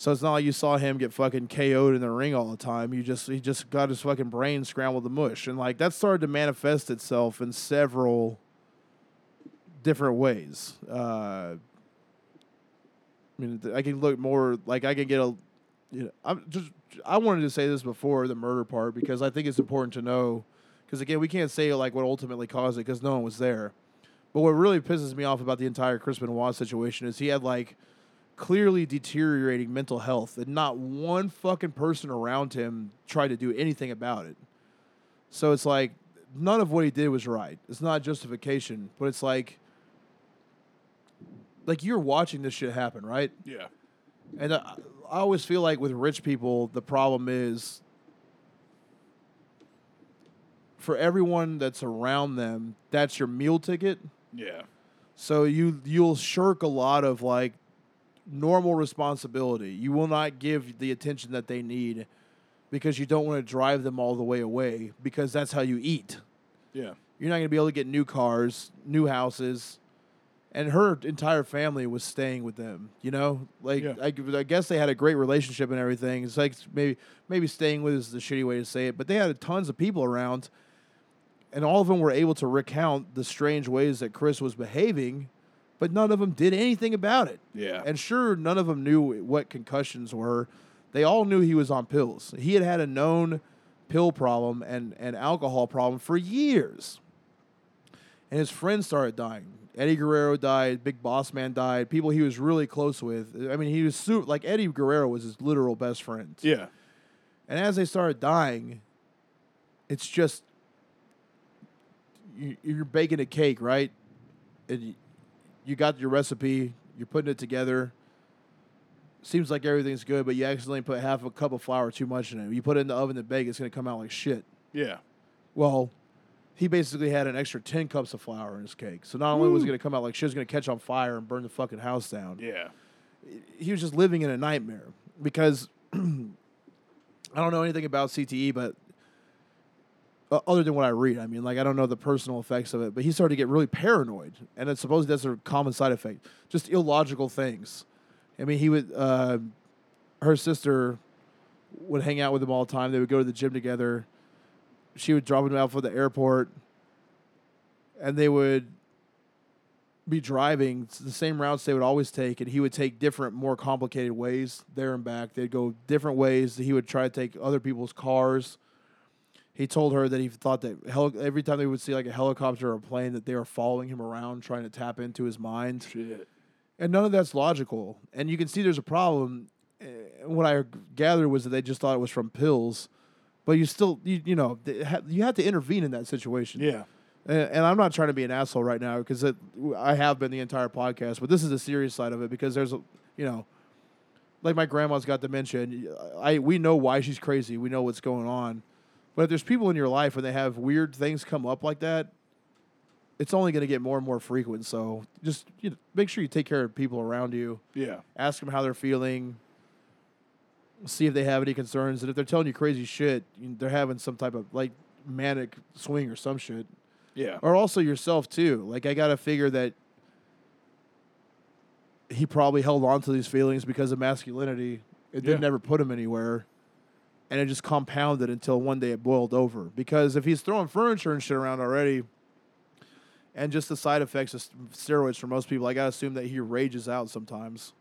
So it's not like you saw him get fucking KO'd in the ring all the time. You just he just got his fucking brain scrambled to mush, and like that started to manifest itself in several different ways. Uh, I mean, I can look more like I can get a. You know, I'm just. I wanted to say this before the murder part because I think it's important to know. Because again, we can't say like what ultimately caused it because no one was there. But what really pisses me off about the entire Chris Benoit situation is he had like clearly deteriorating mental health, and not one fucking person around him tried to do anything about it. So it's like none of what he did was right. It's not justification, but it's like like you're watching this shit happen, right? Yeah. And I, I always feel like with rich people, the problem is for everyone that's around them, that's your meal ticket. Yeah. So you you'll shirk a lot of like normal responsibility. You will not give the attention that they need because you don't want to drive them all the way away because that's how you eat. Yeah. You're not going to be able to get new cars, new houses. And her entire family was staying with them, you know. Like Yeah. I, I guess they had a great relationship and everything. It's like maybe maybe staying with is the shitty way to say it, but they had tons of people around, and all of them were able to recount the strange ways that Chris was behaving, but none of them did anything about it. Yeah. And sure, none of them knew what concussions were. They all knew he was on pills. He had had a known pill problem and and alcohol problem for years. And his friends started dying. Eddie Guerrero died. Big Boss Man died. People he was really close with. I mean, he was su- like Eddie Guerrero was his literal best friend. yeah. And as they started dying, it's just you, you're baking a cake, right? And you, got your recipe, you're putting it together. Seems like everything's good, but you accidentally put half a cup of flour too much in it. You put it in the oven to bake, it's going to come out like shit. Yeah. Well, he basically had an extra 10 cups of flour in his cake. So not only was it going to come out like shit, it was going to catch on fire and burn the fucking house down Yeah. he was just living in a nightmare because I don't know anything about CTE, but uh, other than what I read, I mean, like I don't know the personal effects of it, but he started to get really paranoid, and it's supposedly that's a common side effect, just illogical things. I mean, he would, uh, her sister would hang out with him all the time. They would go to the gym together. She would drop him out for the airport, and they would be driving the same routes they would always take, and he would take different, more complicated ways there and back. They'd go different ways. He would try to take other people's cars. He told her that he thought that every time they would see like a helicopter or a plane, that they were following him around, trying to tap into his mind. Shit. And none of that's logical. And you can see there's a problem. Uh, What I gathered was that they just thought it was from pills, but you still, you, you know, ha- you have to intervene in that situation. Yeah. And, and I'm not trying to be an asshole right now because I have been the entire podcast, but this is the serious side of it because there's a, you know, like my grandma's got dementia, and I we know why she's crazy. We know what's going on, but if there's people in your life and they have weird things come up like that, it's only going to get more and more frequent. So just you know, make sure you take care of people around you. Yeah. Ask them how they're feeling. See if they have any concerns, and if they're telling you crazy shit, you- they're having some type of like manic swing or some shit Yeah. or also yourself too. Like I gotta figure that he probably held on to these feelings because of masculinity. It Yeah. didn't ever put him anywhere, and it just compounded until one day it boiled over. Because if he's throwing furniture and shit around already, and just the side effects of steroids for most people, I gotta assume that he rages out sometimes.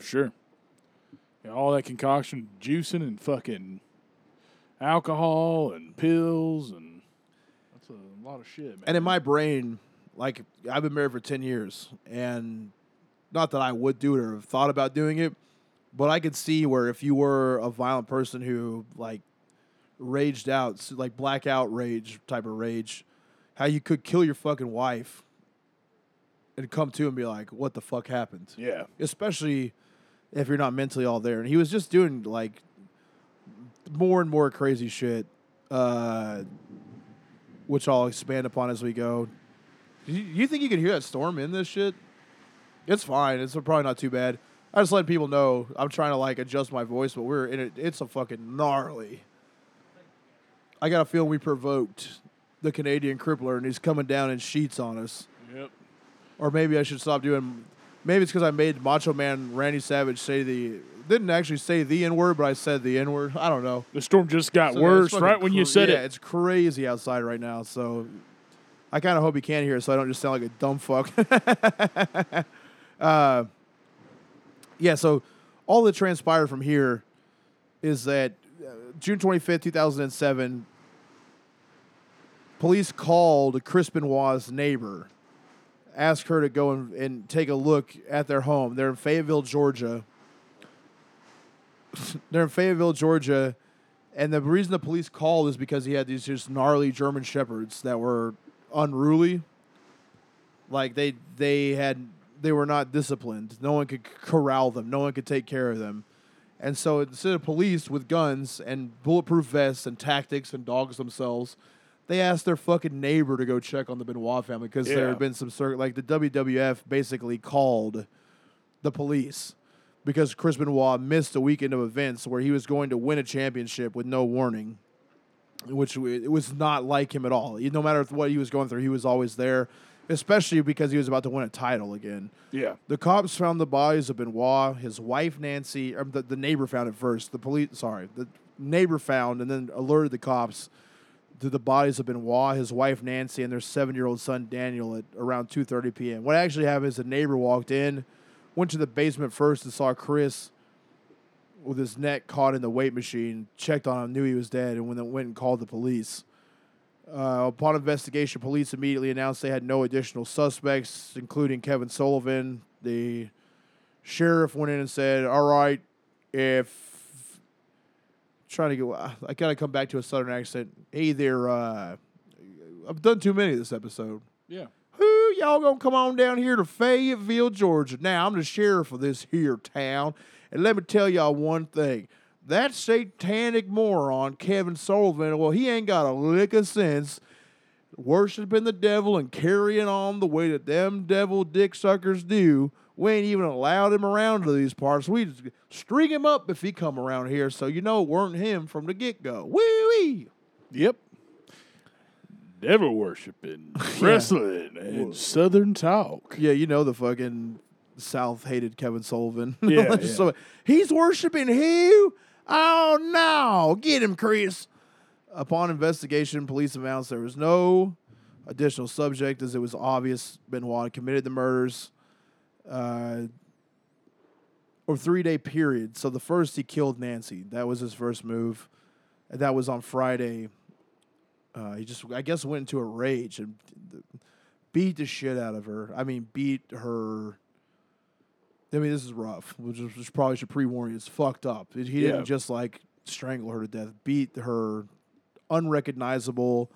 Sure. Yeah, all that concoction, juicing and fucking alcohol and pills and that's a lot of shit, man. And in my brain, like I've been married for ten years, and not that I would do it or have thought about doing it, but I could see where if you were a violent person who like raged out, like blackout rage type of rage, how you could kill your fucking wife and come to and be like, "What the fuck happened?" yeah. especially if you're not mentally all there. And he was just doing like more and more crazy shit, uh, which I'll expand upon as we go. Do you, you think you can hear that storm in this shit? It's fine. It's probably not too bad. I just let people know I'm trying to like adjust my voice, but we're in it. It's a fucking gnarly. I got a feeling we provoked the Canadian crippler, and he's coming down in sheets on us. Yep. Or maybe I should stop doing. Maybe it's because I made Macho Man Randy Savage say the didn't actually say the N word, but I said the N word. I don't know. The storm just got So, worse right when you said yeah, it. it's crazy outside right now. So I kind of hope you can hear it, so I don't just sound like a dumb fuck. uh, yeah, so all that transpired from here is that uh, June 25th, 2007, police called Chris Benoit's neighbor, asked her to go and, and take a look at their home. They're in Fayetteville, Georgia. They're in Fayetteville, Georgia. And the reason the police called is because he had these just gnarly German shepherds that were unruly. Like they they had they were not disciplined. No one could corral them. No one could take care of them. And so instead of police with guns and bulletproof vests and tactics and dogs themselves, they asked their fucking neighbor to go check on the Benoit family because there had been some cir- like the WWF basically called the police because Chris Benoit missed a weekend of events where he was going to win a championship with no warning, which it was not like him at all. No matter what he was going through, he was always there, especially because he was about to win a title again. Yeah. The cops found the bodies of Benoit, his wife Nancy, or the, the neighbor found it first. The police, sorry, the neighbor found and then alerted the cops to the bodies of Benoit, his wife Nancy, and their seven-year-old son Daniel at around 2:30 p.m. What actually happened is the neighbor walked in, went to the basement first and saw Chris with his neck caught in the weight machine, checked on him, knew he was dead, and when they went and called the police. Uh, upon investigation, police immediately announced they had no additional suspects, including Kevin Sullivan. The sheriff went in and said, "All right, if trying to get, I gotta come back to a southern accent. Hey there, uh, I've done too many this episode. Yeah. Who y'all gonna come on down here to Fayetteville, Georgia? Now I'm the sheriff of this here town, and let me tell y'all one thing. That satanic moron, Kevin Sullivan, well, he ain't got a lick of sense worshiping the devil and carrying on the way that them devil dick suckers do. We ain't even allowed him around to these parts. We just string him up if he come around here, so you know it weren't him from the get go. Wee wee. Yep. Devil worshiping, wrestling, and southern talk. Yeah, you know the fucking South hated Kevin Sullivan. Yeah, yeah. so- he's worshiping who? Oh no! Get him, Chris. Upon investigation, police announced there was no additional subject, as it was obvious Benoit committed the murders. Uh, or three day period. So the first he killed Nancy. That was his first move. That was on Friday. Uh, he just, I guess, went into a rage and beat the shit out of her. I mean, beat her. I mean, this is rough. Which, is- which probably should pre warn you. It's fucked up. He Yeah. didn't just like strangle her to death. Beat her unrecognizable,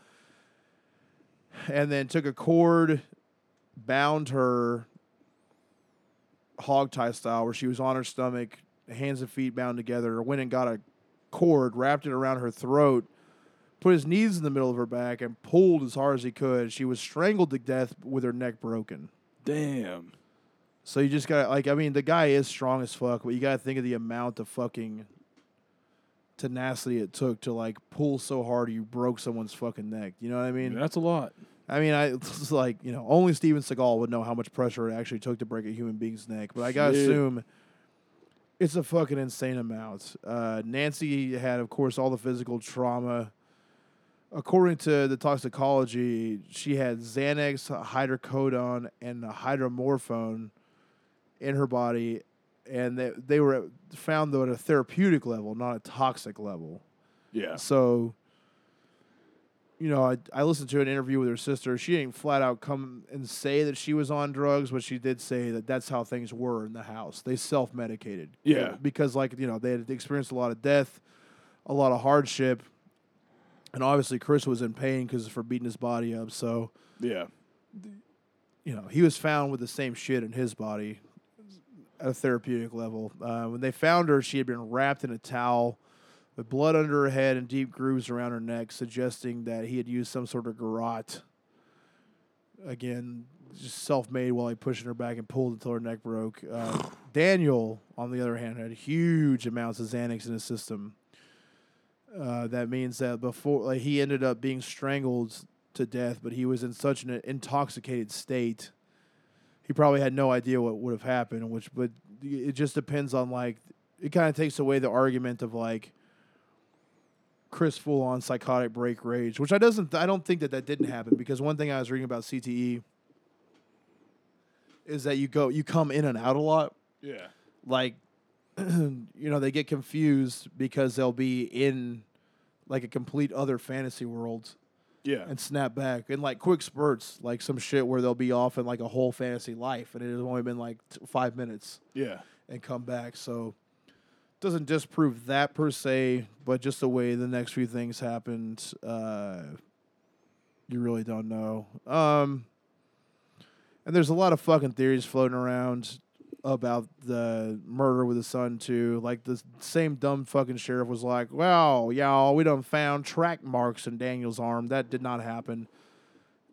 and then took a cord, bound her hog tie style, where she was on her stomach, hands and feet bound together. Went and got a cord, wrapped it around her throat, put his knees in the middle of her back, and pulled as hard as he could. She was strangled to death with her neck broken. Damn. So you just got to like I mean the guy is strong as fuck, but you got to think of the amount of fucking tenacity it took to like pull so hard you broke someone's fucking neck. You know what I mean? That's a lot. I mean, I it's like you know only Steven Seagal would know how much pressure it actually took to break a human being's neck, but I gotta Shit. assume it's a fucking insane amount. Uh, Nancy had, of course, all the physical trauma. According to the toxicology, she had Xanax, hydrocodone, and hydromorphone in her body, and they, they were found though at a therapeutic level, not a toxic level. Yeah. So, you know, I, I listened to an interview with her sister. She didn't flat out come and say that she was on drugs, but she did say that that's how things were in the house. They self medicated. Yeah. Because, like, you know, they had experienced a lot of death, a lot of hardship. And obviously, Chris was in pain because for beating his body up. So, Yeah. you know, he was found with the same shit in his body at a therapeutic level. Uh, when they found her, she had been wrapped in a towel with blood under her head and deep grooves around her neck, suggesting that he had used some sort of garrote. Again, just self made while he pushed her back and pulled until her neck broke. Uh, Daniel, on the other hand, had huge amounts of Xanax in his system. Uh, that means that before like, he ended up being strangled to death, but he was in such an intoxicated state. He probably had no idea what would have happened, which but it just depends on like it kind of takes away the argument of like Chris full on psychotic break rage, which I doesn't I don't think that that didn't happen because one thing I was reading about CTE is that you go you come in and out a lot. Yeah. like you know they get confused because they'll be in like a complete other fantasy world Yeah. and snap back in like quick spurts, like some shit where they'll be off in like a whole fantasy life, and it has only been like t- five minutes yeah. and come back. So doesn't disprove that per se, but just the way the next few things happened, uh, you really don't know. Um, and there's a lot of fucking theories floating around about the murder with his son too. Like the same dumb fucking sheriff was like, "Well, y'all, we done found track marks in Daniel's arm. That did not happen."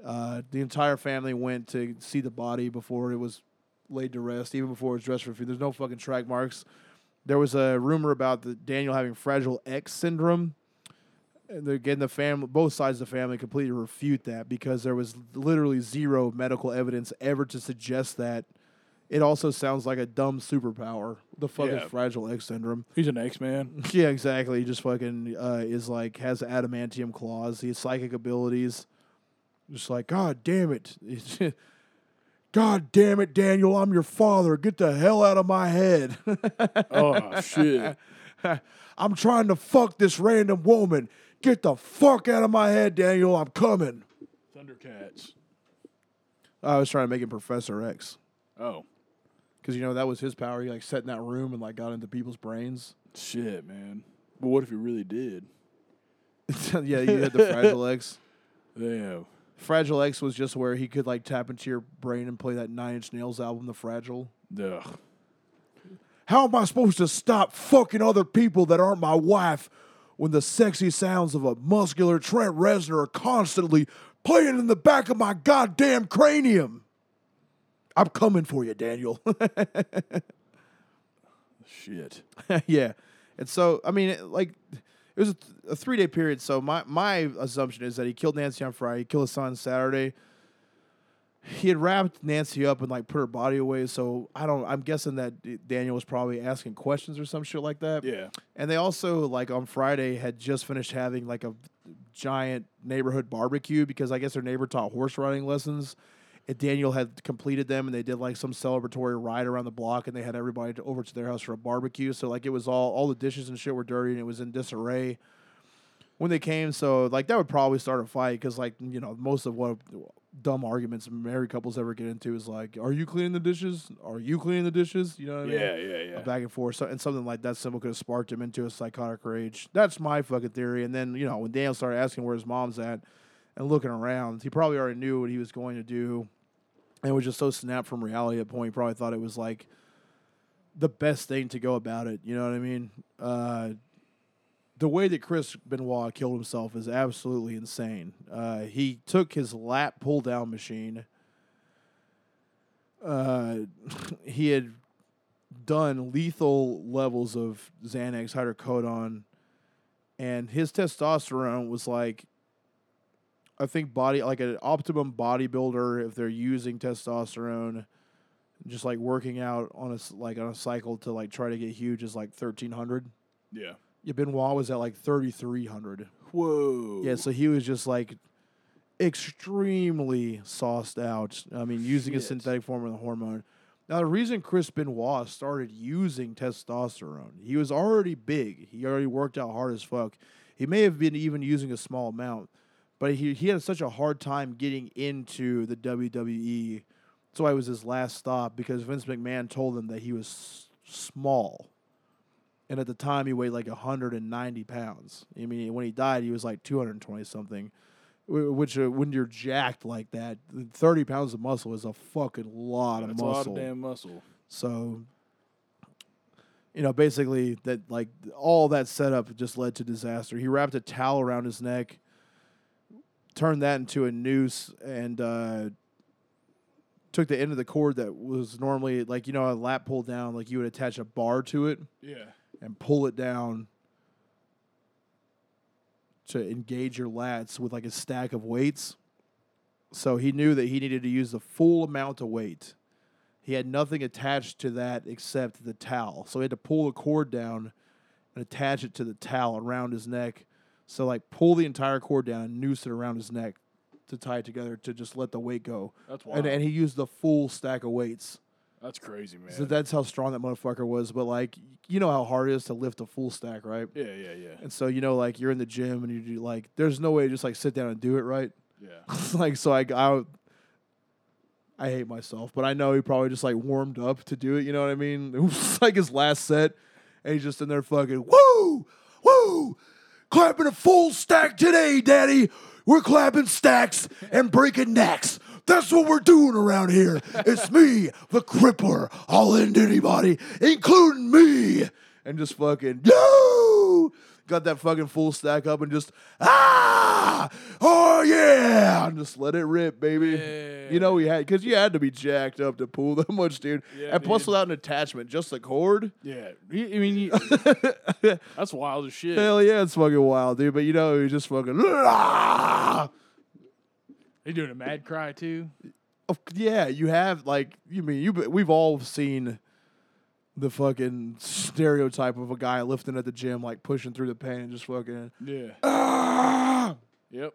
Uh, the entire family went to see the body before it was laid to rest, even before it was dressed for food. There's no fucking track marks. There was a rumor about the Daniel having fragile X syndrome. And again, the family, both sides of the family, completely refute that because there was literally zero medical evidence ever to suggest that. It also sounds like a dumb superpower. The fuck Yeah. is fragile X syndrome? He's an X Man. Yeah, exactly. He just fucking uh, is like has adamantium claws. He has psychic abilities. Just like God damn it, God damn it, Daniel! I'm your father. Get the hell out of my head. oh shit. I'm trying to fuck this random woman. Get the fuck out of my head, Daniel. I'm coming. Thundercats. I was trying to make him Professor X Oh because you know that was his power. He like sat in that room and like got into people's brains. shit, man. But what if he really did? yeah, you had the Fragile X. Damn. Fragile X was just where he could like tap into your brain and play that Nine Inch Nails album, The Fragile. Ugh. How am I supposed to stop fucking other people that aren't my wife when the sexy sounds of a muscular Trent Reznor are constantly playing in the back of my goddamn cranium? I'm coming for you, Daniel. Shit. yeah. And so, I mean, like, it was a, th- a three day period. So, my, my assumption is that he killed Nancy on Friday, he killed his son Saturday. He had wrapped Nancy up and, like, put her body away. So, I don't, I'm guessing that Daniel was probably asking questions or some shit like that. Yeah. And they also, like, on Friday had just finished having, like, a giant neighborhood barbecue because I guess their neighbor taught horse riding lessons. Daniel had completed them and they did, like, some celebratory ride around the block and they had everybody to- over to their house for a barbecue. So, like, it was all, all the dishes and shit were dirty and it was in disarray when they came. So, like, that would probably start a fight because, like, you know, most of what dumb arguments married couples ever get into is, like, are you cleaning the dishes? Are you cleaning the dishes? You know what I mean? Yeah, yeah, yeah. back and forth, so, and something like that simple could have sparked him into a psychotic rage. That's my fucking theory. And then you know when Daniel started asking where his mom's at and looking around, he probably already knew what he was going to do, and it was just so snapped from reality at that point. He probably thought it was like the best thing to go about it. You know what I mean? Uh, the way that Chris Benoit killed himself is absolutely insane. Uh, he took his lap pull down machine. Uh, he had done lethal levels of Xanax hydrocodone, and his testosterone was like, I think body like an optimum bodybuilder if they're using testosterone, just like working out on a like on a cycle to like try to get huge is like thirteen hundred. Yeah. Yeah, Benoit was at like thirty three hundred. Whoa. Yeah, so he was just like extremely sauced out. I mean, using a synthetic form of the hormone. Now, the reason Chris Benoit started using testosterone, he was already big. He already worked out hard as fuck. He may have been even using a small amount, but he, he had such a hard time getting into the WWE. That's why it was his last stop because Vince McMahon told him that he was small. And at the time, he weighed like 190 pounds. I mean, when he died, he was like 220 something. Which, uh, when you're jacked like that, 30 pounds of muscle is a fucking lot That's of a lot muscle. of damn muscle. So, you know, basically, that like all that setup just led to disaster. He wrapped a towel around his neck, turned that into a noose, and uh, took the end of the cord that was normally like you know a lap pull down, like you would attach a bar to it Yeah. and pull it down to engage your lats with like a stack of weights. So he knew that he needed to use the full amount of weight. He had nothing attached to that except the towel. So he had to pull the cord down and attach it to the towel around his neck. So like pull the entire cord down and noose it around his neck to tie it together to just let the weight go. That's wild. And, and he used the full stack of weights. That's crazy, man. So that's how strong that motherfucker was. But like, you know how hard it is to lift a full stack, right? yeah, yeah, yeah, And so you know, like you're in the gym and you do like, there's no way to just like sit down and do it, right? yeah. like so I, I I hate myself, but I know he probably just like warmed up to do it. You know what I mean? It was like his last set, and he's just in there fucking woo, woo, clapping a full stack today, Daddy. We're clapping stacks and breaking necks. That's what we're doing around here. It's me, the crippler. I'll end anybody, including me. And just fucking, yo! Got that fucking full stack up and just, ah! Oh, yeah! And just let it rip, baby. You know, we had, because you had to be jacked up to pull that much, dude. Yeah, and plus, dude. without an attachment, just the cord. Yeah, I mean, you, that's wild as shit. Hell yeah, it's fucking wild, dude. But you know, he's just fucking, ah! They doing a mad cry too. Of- yeah, you have like you mean you. We've all seen the fucking stereotype of a guy lifting at the gym, like pushing through the pain and just fucking Yeah. ah, Yep.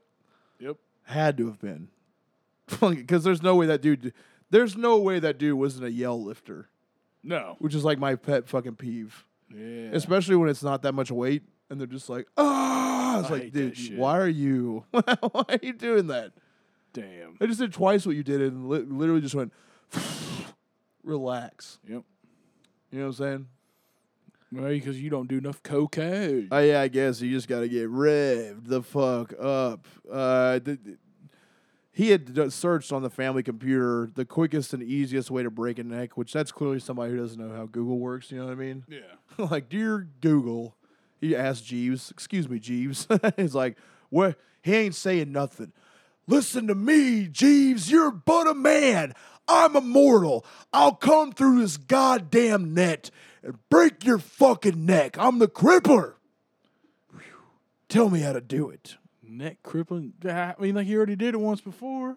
Yep. had to have been because there's no way that dude. There's no way that dude wasn't a yell lifter, No. which is like my pet fucking peeve, Yeah. especially when it's not that much weight and they're just like ah. It's I like, dude, why are you? why are you doing that? Damn. I just did twice what you did and li- literally just went relax. Yep. You know what I'm saying? Well, because you don't do enough cocaine. Oh yeah, I guess you just got to get revved the fuck up. Uh, th- th- he had searched on the family computer the quickest and easiest way to break a neck, which that's clearly somebody who doesn't know how Google works. You know what I mean? yeah. like, dear Google, he asked Jeeves, "Excuse me, Jeeves." He's like, "What? He ain't saying nothing." Listen to me, Jeeves. You're but a man. I'm immortal. I'll come through this goddamn net and break your fucking neck. I'm the crippler. Whew. Tell me how to do it. Neck crippling. I mean, like he already did it once before.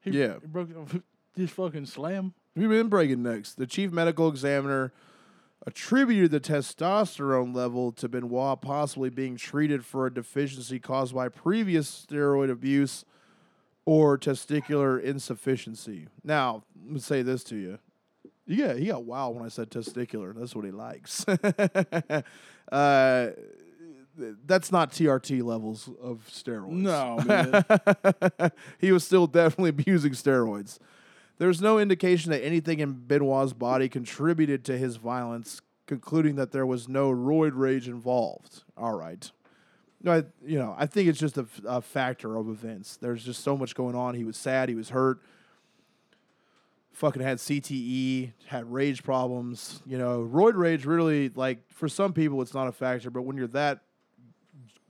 He, Yeah. He broke just fucking slam. We've been breaking necks. The chief medical examiner attributed the testosterone level to Benoit possibly being treated for a deficiency caused by previous steroid abuse or testicular insufficiency. Now, let me say this to you. Yeah, he got wild when I said testicular. That's what he likes. uh, that's not TRT levels of steroids. No, man. he was still definitely abusing steroids. There's no indication that anything in Benoit's body contributed to his violence, concluding that there was no roid rage involved. All right. I, you know, I think it's just a, a factor of events. There's just so much going on. He was sad. He was hurt. Fucking had CTE, had rage problems. You know, roid rage really, like, for some people, it's not a factor, but when you're that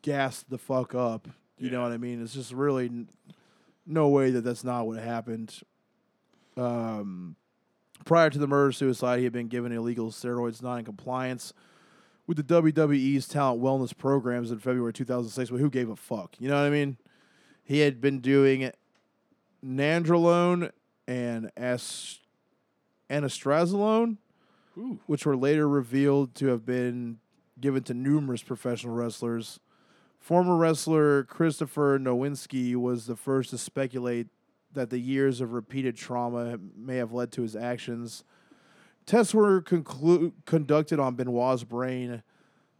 gassed the fuck up, you know what I mean? It's just really n- no way that that's not what happened. Um, prior to the murder suicide, he had been given illegal steroids, not in compliance with the WWE's talent wellness programs in February 2006. But who gave a fuck? You know what I mean? He had been doing nandrolone and as- anastrozolone, Ooh. which were later revealed to have been given to numerous professional wrestlers. Former wrestler Christopher Nowinski was the first to speculate that the years of repeated trauma may have led to his actions. Tests were conclu- conducted on Benoit's brain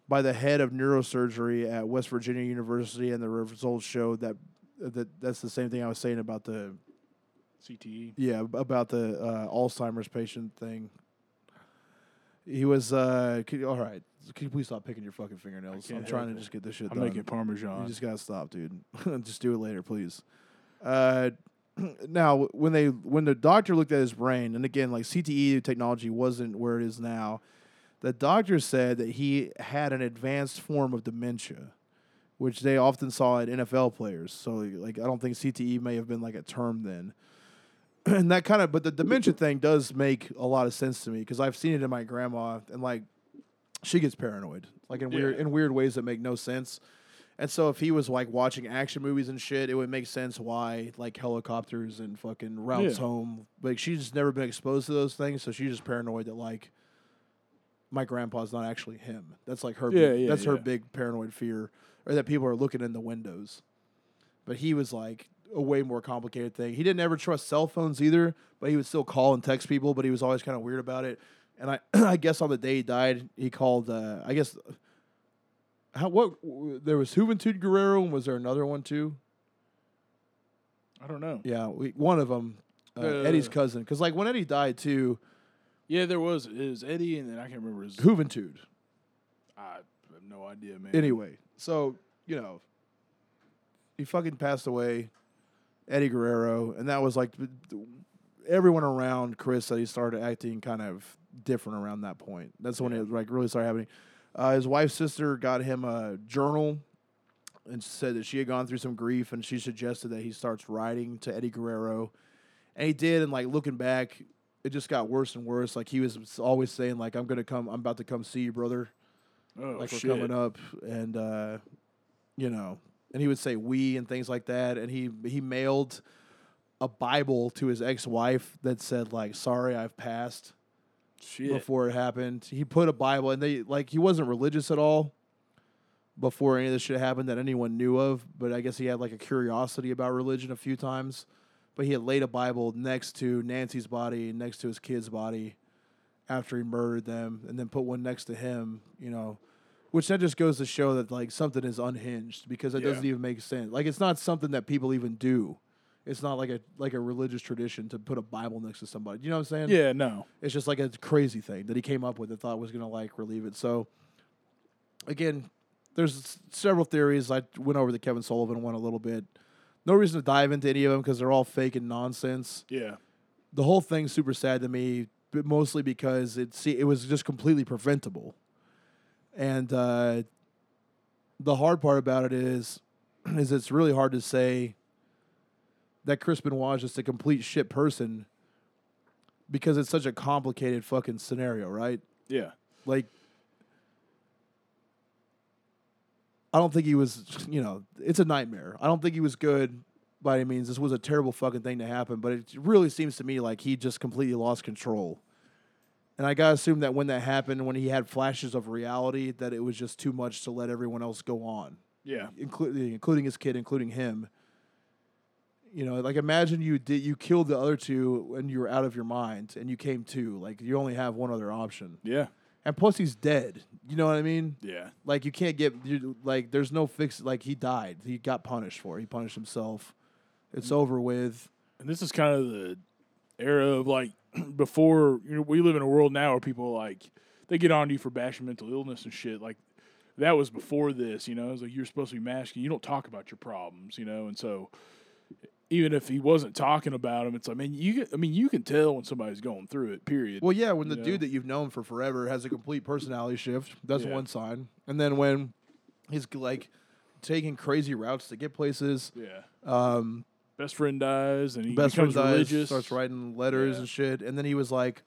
by the head of neurosurgery at West Virginia University, and the results showed that, that that's the same thing I was saying about the CTE. yeah, about the uh, Alzheimer's patient thing. He was uh, can, all right. Can you please stop picking your fucking fingernails? I'm trying to it. just get this shit I'm done. making parmesan. You just gotta stop, dude. just do it later, please. Uh, now, when they when the doctor looked at his brain, and again, like CTE technology wasn't where it is now, the doctor said that he had an advanced form of dementia, which they often saw at NFL players. So, like, I don't think CTE may have been like a term then. And that kind of, but the dementia thing does make a lot of sense to me because I've seen it in my grandma, and like, she gets paranoid, like in weird Yeah. in weird ways that make no sense. And so if he was like watching action movies and shit, it would make sense why like helicopters and fucking routes Yeah. home. Like she's just never been exposed to those things, so she's just paranoid that like my grandpa's not actually him. That's like her. Yeah, big, yeah, that's her big paranoid fear, or that people are looking in the windows. But he was like, a way more complicated thing. He didn't ever trust cell phones either, but he would still call and text people. But he was always kind of weird about it. And I, I guess on the day he died, he called. Uh, I guess how what there was Juventud Guerrero, and was there another one too? I don't know. Yeah, we, one of them, uh, Eddie's Uh. cousin. Because like when Eddie died too, Yeah, there was. It was Eddie, and then I can't remember his. Juventud. I have no idea, man. Anyway, so you know, he fucking passed away, Eddie Guerrero, and that was like everyone around Chris said he started acting kind of different around that point. That's when Yeah. it like really started happening. Uh, his wife's sister got him a journal and said that she had gone through some grief, and she suggested that he starts writing to Eddie Guerrero, and he did. And like looking back, it just got worse and worse. Like he was always saying, like I'm gonna come, I'm about to come see you, brother Oh, like shit. we're coming up and uh you know and he would say we and things like that and he he mailed a bible to his ex-wife that said like sorry i've passed Shit. before it happened he put a bible and they like he wasn't religious at all before any of this shit happened that anyone knew of but i guess he had like a curiosity about religion a few times but he had laid a bible next to nancy's body next to his kid's body after he murdered them and then put one next to him you know which that just goes to show that like something is unhinged because it Yeah. doesn't even make sense like it's not something that people even do it's not like a like a religious tradition to put a bible next to somebody you know what i'm saying Yeah, no. it's just like a crazy thing that he came up with and thought was going to like relieve it. So again, there's several theories. I went over the Kevin Sullivan one a little bit. No reason to dive into any of them because they're all fake and nonsense. Yeah. The whole thing's super sad to me, but mostly because it see it was just completely preventable. And uh, the hard part about it is, is it's really hard to say that Chris Benoit is just a complete shit person because it's such a complicated fucking scenario, right? Yeah. Like, I don't think he was, you know, it's a nightmare. I don't think he was good by any means. This was a terrible fucking thing to happen, but it really seems to me like he just completely lost control. And I gotta assume that when that happened, when he had flashes of reality, that it was just too much to let everyone else go on Yeah. including including his kid, including him. You know, like imagine you did you killed the other two and you were out of your mind and you came to. Like you only have one other option. Yeah. And plus he's dead. You know what I mean? Yeah. Like you can't get you, like there's no fix like he died. He got punished for. it. He punished himself. It's mm. over with. And this is kind of the era of like before you know, we live in a world now where people like they get on you for bashing mental illness and shit. Like that was before this, you know. It's like you're supposed to be masking. You don't talk about your problems, you know. And so even if he wasn't talking about them, it's like, man, you. I mean, you can tell when somebody's going through it. Period. Well, yeah, when the know? dude that you've known for forever has a complete personality shift, that's Yeah. one sign. And then when he's like taking crazy routes to get places, yeah. um, Best friend dies, and he best friend dies, religious. starts writing letters Yeah. and shit, and then he was like,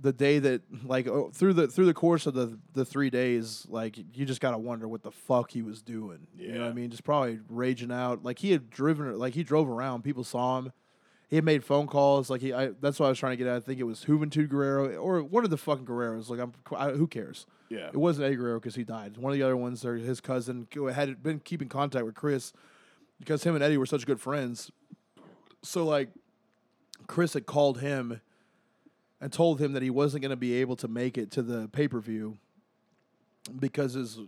the day that like oh, through the through the course of the the three days, like you just gotta wonder what the fuck he was doing. You know what I mean? Just probably raging out. Like he had driven, like he drove around. People saw him. He had made phone calls. Like he, I, that's what I was trying to get at. I think it was Juventud Guerrero or one of the fucking Guerreros. Like I'm, I, who cares? Yeah. It wasn't Eddie Guerrero because he died. One of the other ones, or his cousin, had been keeping contact with Chris because him and Eddie were such good friends. So like, Chris had called him and told him that he wasn't going to be able to make it to the pay per view because his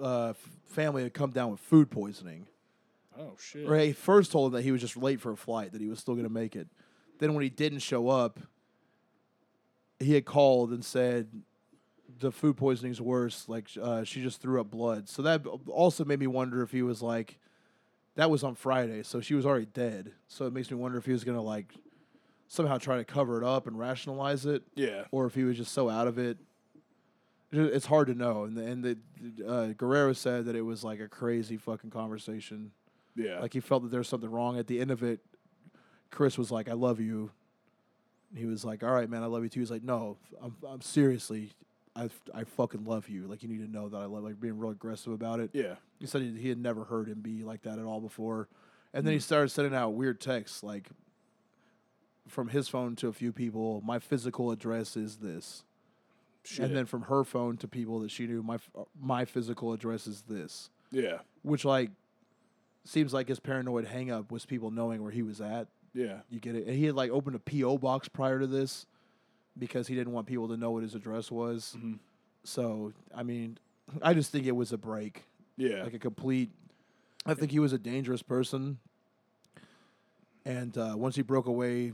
uh, family had come down with food poisoning. Oh shit. Or he first told him that he was just late for a flight, that he was still going to make it. Then when he didn't show up, he had called and said the food poisoning's worse. Like uh, she just threw up blood. So that also made me wonder if he was like, that was on Friday, so she was already dead. So it makes me wonder if he was going to like somehow try to cover it up and rationalize it, Yeah. or if he was just so out of it. It- It's hard to know. And the, and the uh, Guerrero said that it was like a crazy fucking conversation. Yeah. Like he felt that there was something wrong. At the end of it, Chris was like, "I love you." He was like, "All right, man, I love you too." He's like, "No, I'm, I'm seriously, I, I fucking love you. Like you need to know that I love." Like being real aggressive about it. yeah. He said he, he had never heard him be like that at all before, and then he started sending out weird texts like from his phone to a few people. My physical address is this, Shit. and then from her phone to people that she knew. My my physical address is this yeah. which like seems like his paranoid hang up was people knowing where he was at. Yeah. You get it? And he had like opened a PO box prior to this because he didn't want people to know what his address was. Mhm. So I mean, I just think it was a break, Yeah. like a complete. I think he was a dangerous person, and uh, once he broke away,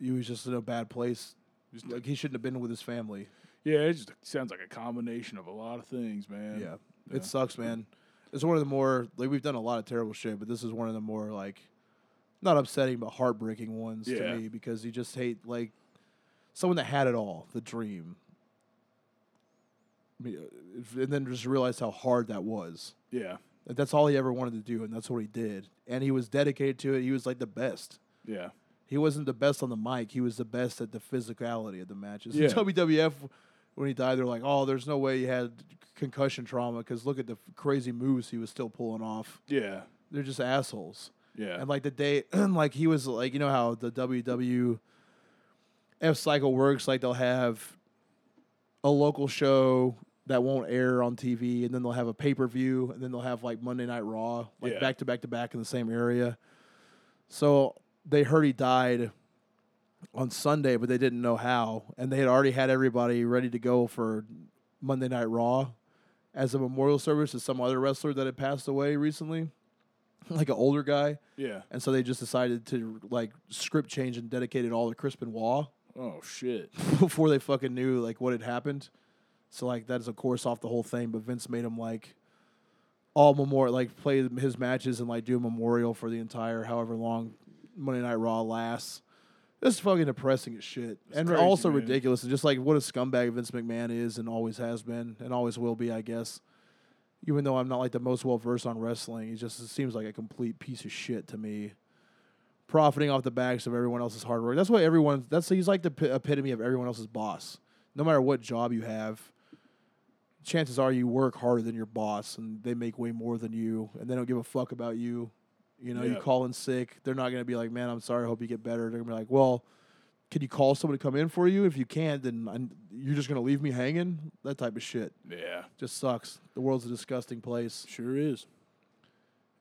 he was just in a bad place. Just- Like he shouldn't have been with his family. yeah. It just sounds like a combination of a lot of things, man. Yeah. Yeah. It sucks, man. It's one of the more like we've done a lot of terrible shit, but this is one of the more like not upsetting but heartbreaking ones Yeah. to me because you just hate like someone that had it all, the dream. I mean, uh, And then just realize how hard that was. Yeah. That's all he ever wanted to do, and that's what he did. And he was dedicated to it. He was like the best. Yeah. He wasn't the best on the mic. He was the best at the physicality of the matches. In Yeah. WWF, when he died, they're like, "Oh, there's no way he had concussion trauma because look at the f- crazy moves he was still pulling off." Yeah. They're just assholes. Yeah. And like the day, like he was like, you know how the WWF cycle works. Like they'll have a local show that won't air on TV, and then they'll have a pay per view, and then they'll have like Monday Night Raw, like Yeah. back to back to back in the same area. So they heard he died on Sunday, but they didn't know how, and they had already had everybody ready to go for Monday Night Raw as a memorial service to some other wrestler that had passed away recently, like an older guy. yeah. And so they just decided to like script change and dedicate it all to Chris Benoit Oh shit. before they fucking knew like what had happened. So like that is of course off the whole thing, but Vince made him like all memorial, like play his matches and like do a memorial for the entire however long Monday Night Raw lasts. This is fucking depressing as shit, and crazy, also man. ridiculous. And just like what a scumbag Vince McMahon is and always has been and always will be, I guess. Even though I'm not like the most well versed on wrestling, he just seems like a complete piece of shit to me. Profiting off the backs of everyone else's hard work. That's what everyone. That's he's like the pi- epitome of everyone else's boss. No matter what job you have, chances are you work harder than your boss, and they make way more than you, and they don't give a fuck about you. You know, you Yeah. call in sick, they're not gonna be like, "Man, I'm sorry. I hope you get better." They're gonna be like, "Well, can you call someone to come in for you? If you can't, then I'm, you're just gonna leave me hanging." That type of shit Yeah. just sucks. The world's a disgusting place. Sure is.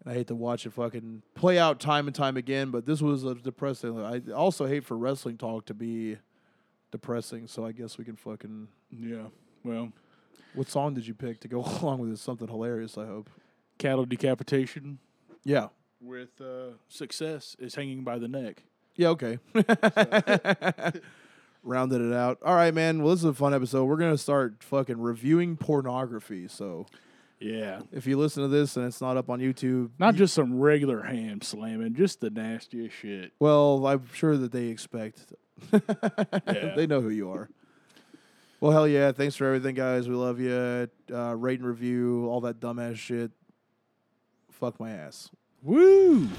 And I hate to watch it fucking play out time and time again, but this was a depressing. I also hate for wrestling talk to be depressing, so I guess we can fucking. Yeah. Well, What song did you pick to go along with this? Something hilarious, I hope. cattle decapitation Yeah. With uh, success is hanging by the neck. Yeah, okay. Rounded it out. All right, man. Well, this is a fun episode. We're going to start fucking reviewing pornography. So Yeah. if you listen to this and it's not up on YouTube, Not just some regular ham slamming, just the nastiest shit. well, I'm sure that they expect. Yeah. they know who you are. Well, hell yeah. Thanks for everything, guys. We love you. Uh, rate and review, all that dumbass shit. Fuck my ass. Woo!